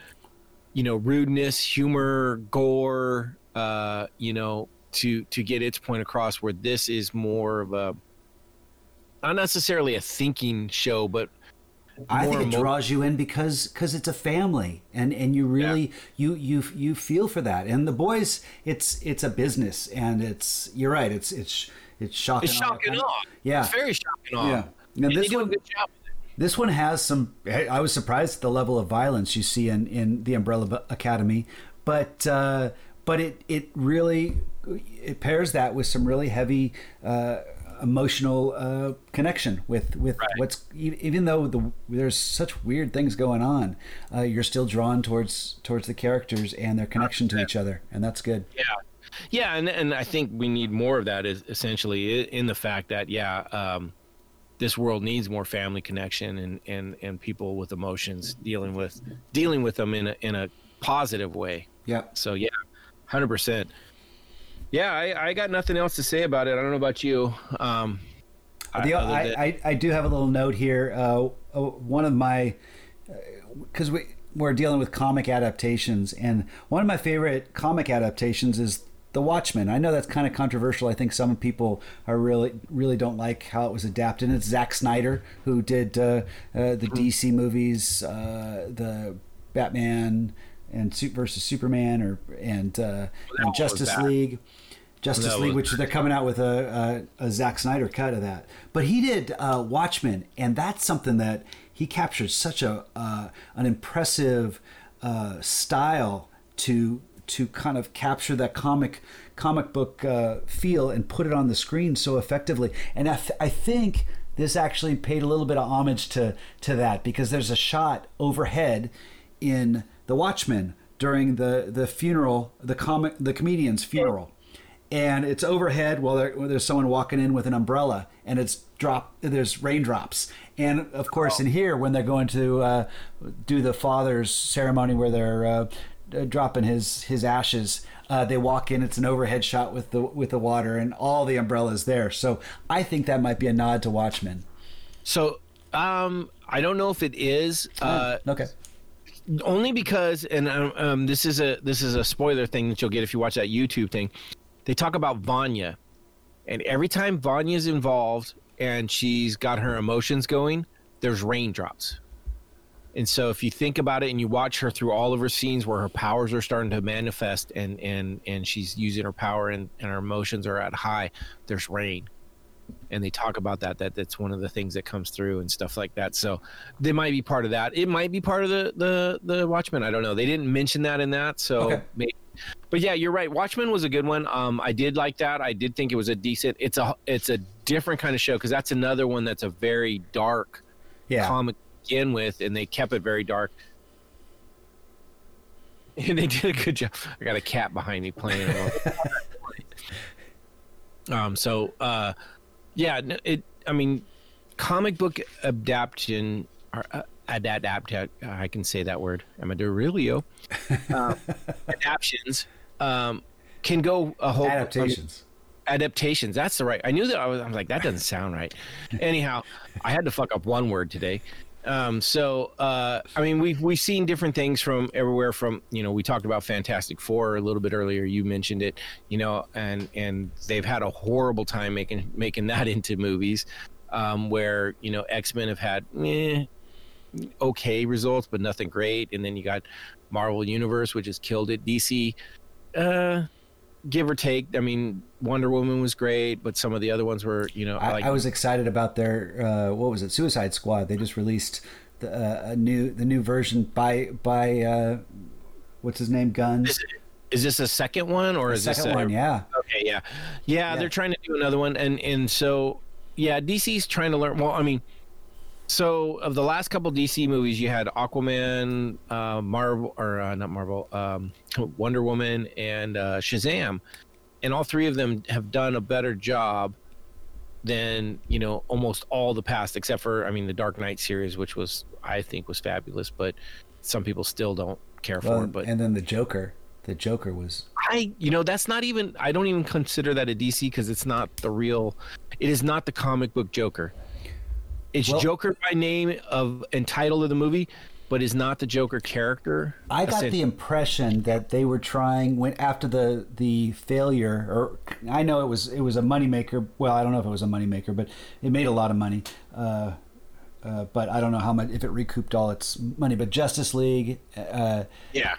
you know, rudeness, humor, gore, uh, you know, to to get its point across. Where this is more of a not necessarily a thinking show, but I think it emo- draws you in because because it's a family and and you really you you you feel for that and the boys it's it's a business and it's you're right it's it's it's shocking It's shock and awe. yeah It's very shocking awe. Yeah. And And, this one- a good job. with it. this one has some I I was surprised at the level of violence you see in in the Umbrella Academy but uh but it it really it pairs that with some really heavy uh emotional uh, connection with with Right. what's even though the there's such weird things going on uh, you're still drawn towards towards the characters and their connection to each other and that's good Yeah. Yeah, and and I think we need more of that is essentially in the fact that yeah, um, this world needs more family connection and, and, and people with emotions dealing with dealing with them in a in a positive way. yeah So yeah, hundred percent. Yeah, I, I got nothing else to say about it. I don't know about you. Um, The, I, than- I, I do have a little note here. Uh, uh, one of my, because we we're dealing with comic adaptations, and one of my favorite comic adaptations is The Watchmen. I know that's kind of controversial. I think some people are really really don't like how it was adapted. And it's Zack Snyder who did uh, uh, the DC movies, uh, the Batman and Su- versus Superman, or and uh, and Justice. League. Justice League, which they're coming out with a, a, a Zack Snyder cut of that. But he did uh, Watchmen, and that's something that he captured such a uh, an impressive uh, style to to kind of capture that comic comic book uh, feel and put it on the screen so effectively. And I, th- I think this actually paid a little bit of homage to to that because there's a shot overhead in The Watchmen during the the funeral, the comic the comedian's funeral and it's overhead while, there, while there's someone walking in with an umbrella, and it's drop. There's raindrops, and of course, in here when they're going to uh, do the father's ceremony where they're uh, dropping his his ashes, uh, they walk in. It's an overhead shot with the with the water and all the umbrellas there. So I think that might be a nod to Watchmen. So um, I don't know if it is. Uh, okay. Only because, and um, um, this is a this is a spoiler thing that you'll get if you watch that YouTube thing. They talk about Vanya, and every time Vanya's involved and she's got her emotions going, there's raindrops. And so if you think about it and you watch her through all of her scenes where her powers are starting to manifest and and and she's using her power and, and her emotions are at high, there's rain. And they talk about that that that's one of the things that comes through and stuff like that. So they might be part of that. It might be part of the the the Watchmen. I don't know. They didn't mention that in that. So Okay. maybe but yeah, you're right. Watchmen was a good one. Um, I did like that. I did think it was a decent. It's a it's a different kind of show because that's another one that's a very dark Yeah. comic to begin with, and they kept it very dark. And they did a good job. I got a cat behind me playing. um. So, uh, yeah. It. I mean, comic book adaptation or uh, adapt. I can say that word. I'm a Derilio. Um, adaptions um, can go a whole Adaptations. adaptations. That's the right. I knew that. I was, I was like, that doesn't sound right. Anyhow, I had to fuck up one word today. Um, so, uh, I mean, we've we've seen different things from everywhere. From you know, we talked about Fantastic Four a little bit earlier. You mentioned it. You know, and and they've had a horrible time making making that into movies. Um, where you know X Men have had eh, okay results, but nothing great. And then you got Marvel Universe, which has killed it. DC, uh, give or take. I mean, Wonder Woman was great, but some of the other ones were, you know, I, like I was excited about their uh, what was it? Suicide Squad. They just released the, uh, a new the new version by by uh, what's his name? Guns. Is, is this a second one or The is this second a, one, yeah. Okay, yeah. yeah, Yeah. they're trying to do another one, and and so yeah, DC's trying to learn. Well, I mean, so of the last couple DC movies, you had Aquaman, uh, Marvel or uh, not Marvel, um, Wonder Woman, and uh, Shazam, and all three of them have done a better job than you know almost all the past, except for I mean the Dark Knight series, which was I think was fabulous, but some people still don't care for it. But and then the Joker. The Joker was I, you know, that's not even. I don't even consider that a DC because it's not the real. It is not the comic book Joker. It's Well- Joker by name of and title of the movie, but is not the Joker character. I got the impression that they were trying when after the the failure, or I know it was it was a moneymaker. Well, I don't know if it was a moneymaker, but it made a lot of money. Uh, uh, but I don't know how much if it recouped all its money. But Justice League uh, yeah.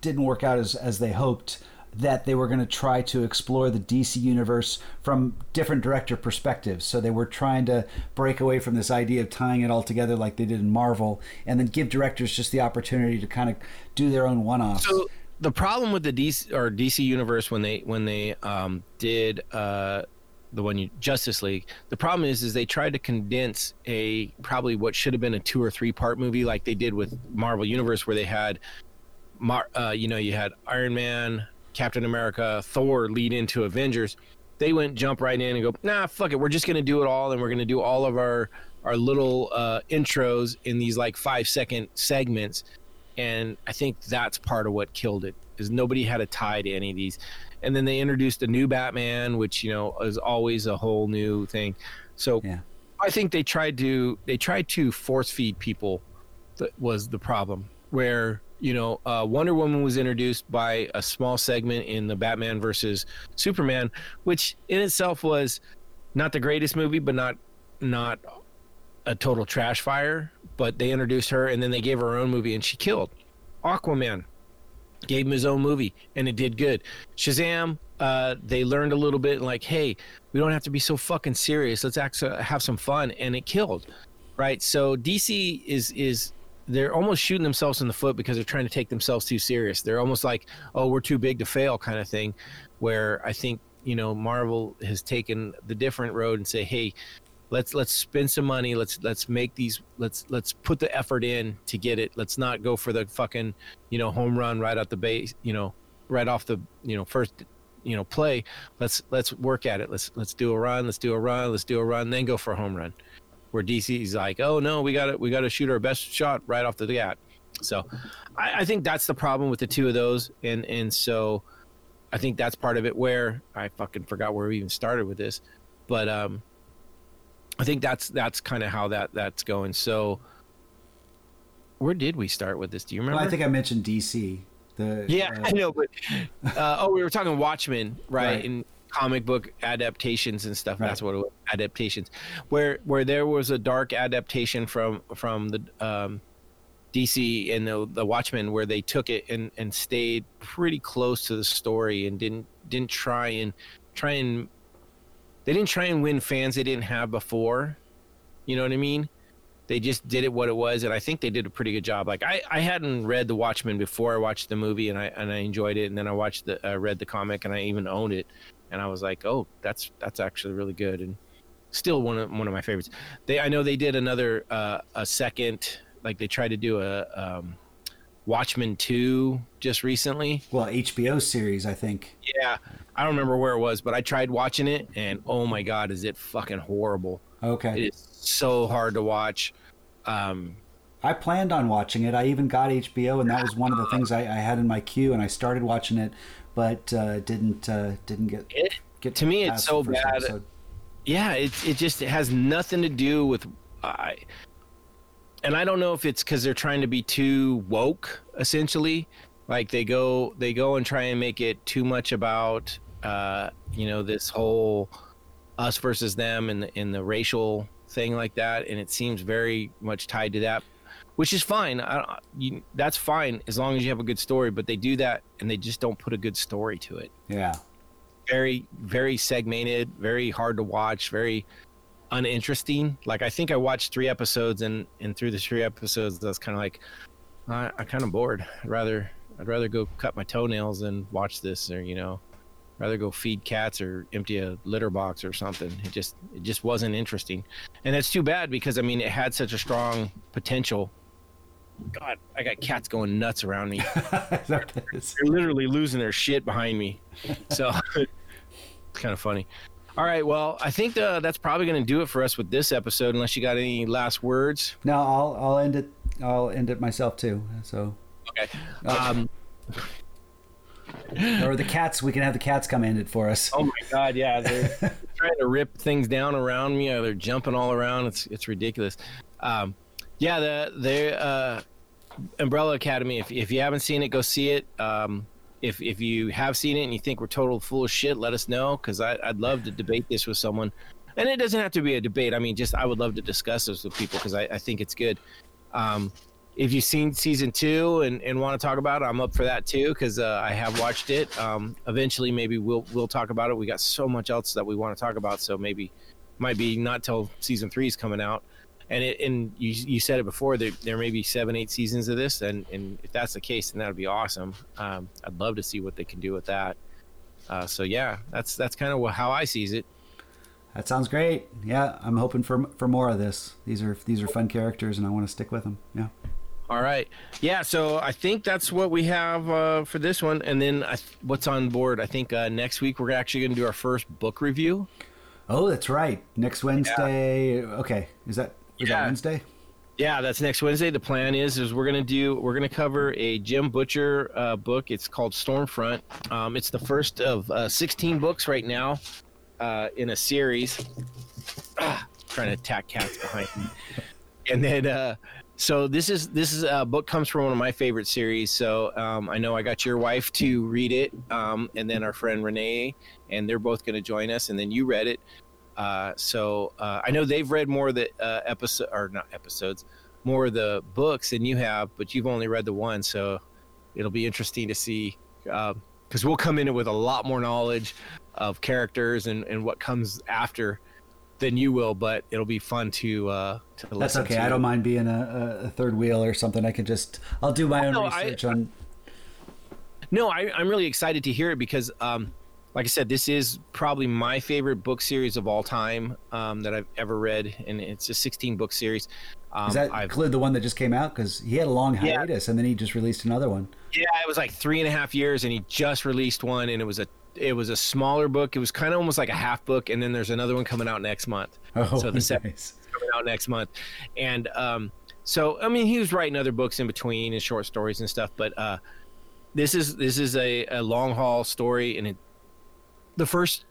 didn't work out as as they hoped. That they were going to try to explore the DC universe from different director perspectives. So they were trying to break away from this idea of tying it all together like they did in Marvel, and then give directors just the opportunity to kind of do their own one-offs. So the problem with the DC or DC universe when they when they um, did uh, the one you, Justice League, the problem is is they tried to condense a probably what should have been a two or three part movie like they did with Marvel Universe where they had, Mar, uh, you know, you had Iron Man, Captain America, Thor lead into Avengers. They went jump right in and go, nah, fuck it, we're just gonna do it all, and we're gonna do all of our our little uh, intros in these like five second segments and I think that's part of what killed it is nobody had a tie to any of these. And then they introduced a new Batman, which you know is always a whole new thing. So Yeah. I think they tried to they tried to force feed people. That was the problem. Where you know uh, Wonder Woman was introduced by a small segment in the Batman versus Superman, which in itself was not the greatest movie, but not not a total trash fire. But they introduced her, and then they gave her her own movie, and she killed. Aquaman gave him his own movie, and it did good. Shazam, uh, they learned a little bit, like, hey, we don't have to be so fucking serious. Let's actually have some fun, and it killed, right? So DC is is they're almost shooting themselves in the foot because they're trying to take themselves too serious. They're almost like, oh, we're too big to fail, kind of thing. Where I think you know Marvel has taken the different road and say, hey, let's let's spend some money. Let's let's make these. Let's let's put the effort in to get it. Let's not go for the fucking you know home run right out the base. You know, right off the you know first you know play. Let's let's work at it. Let's let's do a run. Let's do a run. Let's do a run. Then go for a home run. Where DC's like, oh no, we got to we got to shoot our best shot right off the bat. So, I, I think that's the problem with the two of those, and and so I think that's part of it. Where I fucking forgot where we even started with this, but um, I think that's that's kind of how that that's going. So, where did we start with this? Do you remember? Well, I think I mentioned DC. The yeah, uh, I know, but uh, oh, we were talking Watchmen, right? Right. In comic book adaptations and stuff. Right. That's what it was. Adaptations, where where there was a dark adaptation from from the um, DC and the the Watchmen, where they took it and and stayed pretty close to the story and didn't didn't try and try and they didn't try and win fans they didn't have before. You know what I mean? They just did it what it was, and I think they did a pretty good job. Like I, I hadn't read The Watchmen before I watched the movie, and I and I enjoyed it, and then I watched the uh, read the comic, and I even owned it, and I was like, oh, that's that's actually really good, and still one of one of my favorites. They I know they did another uh, a second, like they tried to do a um, Watchmen two just recently. well, HBO series, I think. Yeah, I don't remember where it was, but I tried watching it, and oh my god, is it fucking horrible? Okay. It is so hard to watch. Um, I planned on watching it. I even got HBO, and that was one of the things I, I had in my queue, and I started watching it, but uh, didn't uh, didn't get it, get to me, it's so bad. episode. yeah, it it just it has nothing to do with I. And I don't know if it's because they're trying to be too woke, essentially. Like they go they go and try and make it too much about uh, you know this whole us versus them and the, and the racial thing like that, and it seems very much tied to that, which is fine. I, you, that's fine as long as you have a good story. But they do that, and they just don't put a good story to it Yeah. very very segmented very hard to watch very uninteresting like i think i watched three episodes and and through the three episodes i was kind of like I, i'm kind of bored i'd rather i'd rather go cut my toenails than watch this or you know rather go feed cats or empty a litter box or something it just it just wasn't interesting and that's too bad because i mean it had such a strong potential god i got cats going nuts around me Is that what it is? they're literally losing their shit behind me. So it's kind of funny. All right, well, I think uh that's probably going to do it for us with this episode, unless you got any last words. No, I'll I'll end it. I'll end it myself too. So, Okay. Um, or the cats. We can have the cats come end it for us. oh my God, yeah, they're trying to rip things down around me. Or they're jumping all around. It's it's ridiculous. Um, yeah, the the uh, Umbrella Academy. If if you haven't seen it, go see it. Um, if if you have seen it and you think we're total full of shit, let us know because I'd love to debate this with someone. And it doesn't have to be a debate. I mean, just I would love to discuss this with people because I, I think it's good. Um, if you've seen season two and, and want to talk about it, I'm up for that too because uh, I have watched it. Um, eventually, maybe we'll we'll talk about it. We got so much else that we want to talk about, so maybe might be not till season three is coming out. And it, and you you said it before there there may be seven eight seasons of this, and and if that's the case, then that would be awesome. Um, I'd love to see what they can do with that. Uh, so yeah, that's that's kind of how I sees it. That sounds great. Yeah, I'm hoping for for more of this. These are these are fun characters, and I want to stick with them. Yeah. All right. Yeah. So I think that's what we have uh, for this one. And then I, what's on board? I think uh, next week we're actually going to do our first book review. Oh, that's right. Next Wednesday. Okay, is that is Yeah. that Wednesday? Yeah, that's next Wednesday. The plan is is we're gonna do we're gonna cover a Jim Butcher uh, book. It's called Storm Front. Um, it's the first of uh, 16 books right now uh, in a series. Ah, trying to attack cats behind me. And then uh, so this is this is a book comes from one of my favorite series. So um, I know I got your wife to read it, um, and then our friend Renee, and they're both going to join us. And then you read it. Uh, so uh, I know they've read more of the uh, episode or not episodes, more of the books than you have, but you've only read the one. So it'll be interesting to see because we'll come in with a lot more knowledge of characters and, and what comes after than you will. But it'll be fun to uh, to That's okay. to. I don't mind being a, a, third wheel or something. I can just I'll do my own no, I- research on. No, I, I'm really excited to hear it because, um, like I said, this is probably my favorite book series of all time um, that I've ever read, and it's a 16 book series. Um, Is that I've, include the one that just came out? Because he had a long Yeah. hiatus and then he just released another one. yeah, it was like three and a half years, and he just released one, and it was a it was a smaller book. It was kind of almost like a half book, and then there's another one coming out next month. Oh, so the nice. second coming out next month, and um, so I mean he was writing other books in between and short stories and stuff, but uh, this is this is a, a long haul story, and it the first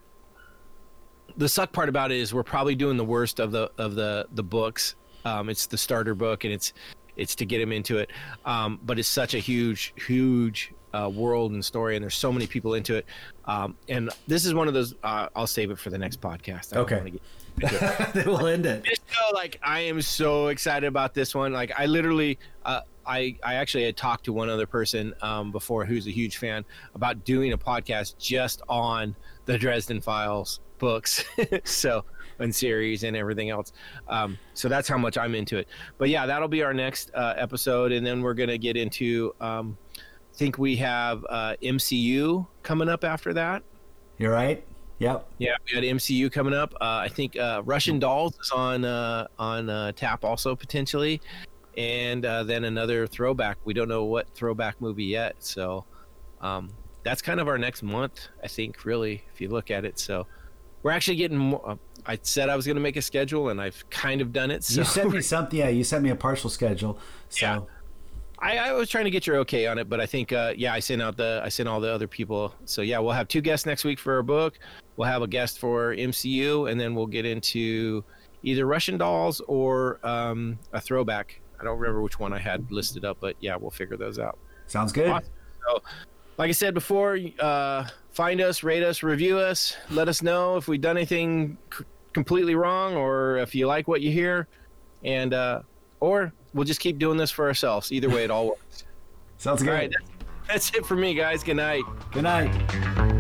the suck part about it is we're probably doing the worst of the of the the books. Um, it's the starter book, and it's it's to get him into it. Um, but it's such a huge huge uh, world and story, and there's so many people into it. Um, and this is one of those. Uh, I'll save it for the next podcast. I Okay. then we'll end it. just know, like I am so excited about this one. Like I literally, uh, I I actually had talked to one other person um, before who's a huge fan about doing a podcast just on the Dresden Files books, so and series and everything else. Um, so that's how much I'm into it. But yeah, that'll be our next uh, episode, and then we're gonna get into. Um, I think we have uh, MCU coming up after that. You're right. Yep. Yeah, we got MCU coming up. Uh, I think uh, Russian Dolls is on uh, on uh, tap also potentially, and uh, then another throwback. We don't know what throwback movie yet, so um, that's kind of our next month. I think really, if you look at it. So we're actually getting more. Uh, I said I was going to make a schedule, and I've kind of done it. So You sent me something. Yeah, you sent me a partial schedule. So Yeah. I, I was trying to get your okay on it, but I think uh, yeah, I sent out the I sent all the other people. So yeah, we'll have two guests next week for our book. We'll have a guest for MCU, and then we'll get into either Russian dolls or um, a throwback. I don't remember which one I had listed up, but yeah, we'll figure those out. sounds good. Awesome. So, like I said before, uh, find us, rate us, review us. Let us know if we've done anything c- completely wrong or if you like what you hear, and uh, or we'll just keep doing this for ourselves. Either way, it all works. Sounds All good. right, that's, that's it for me, guys. Good night. Good night.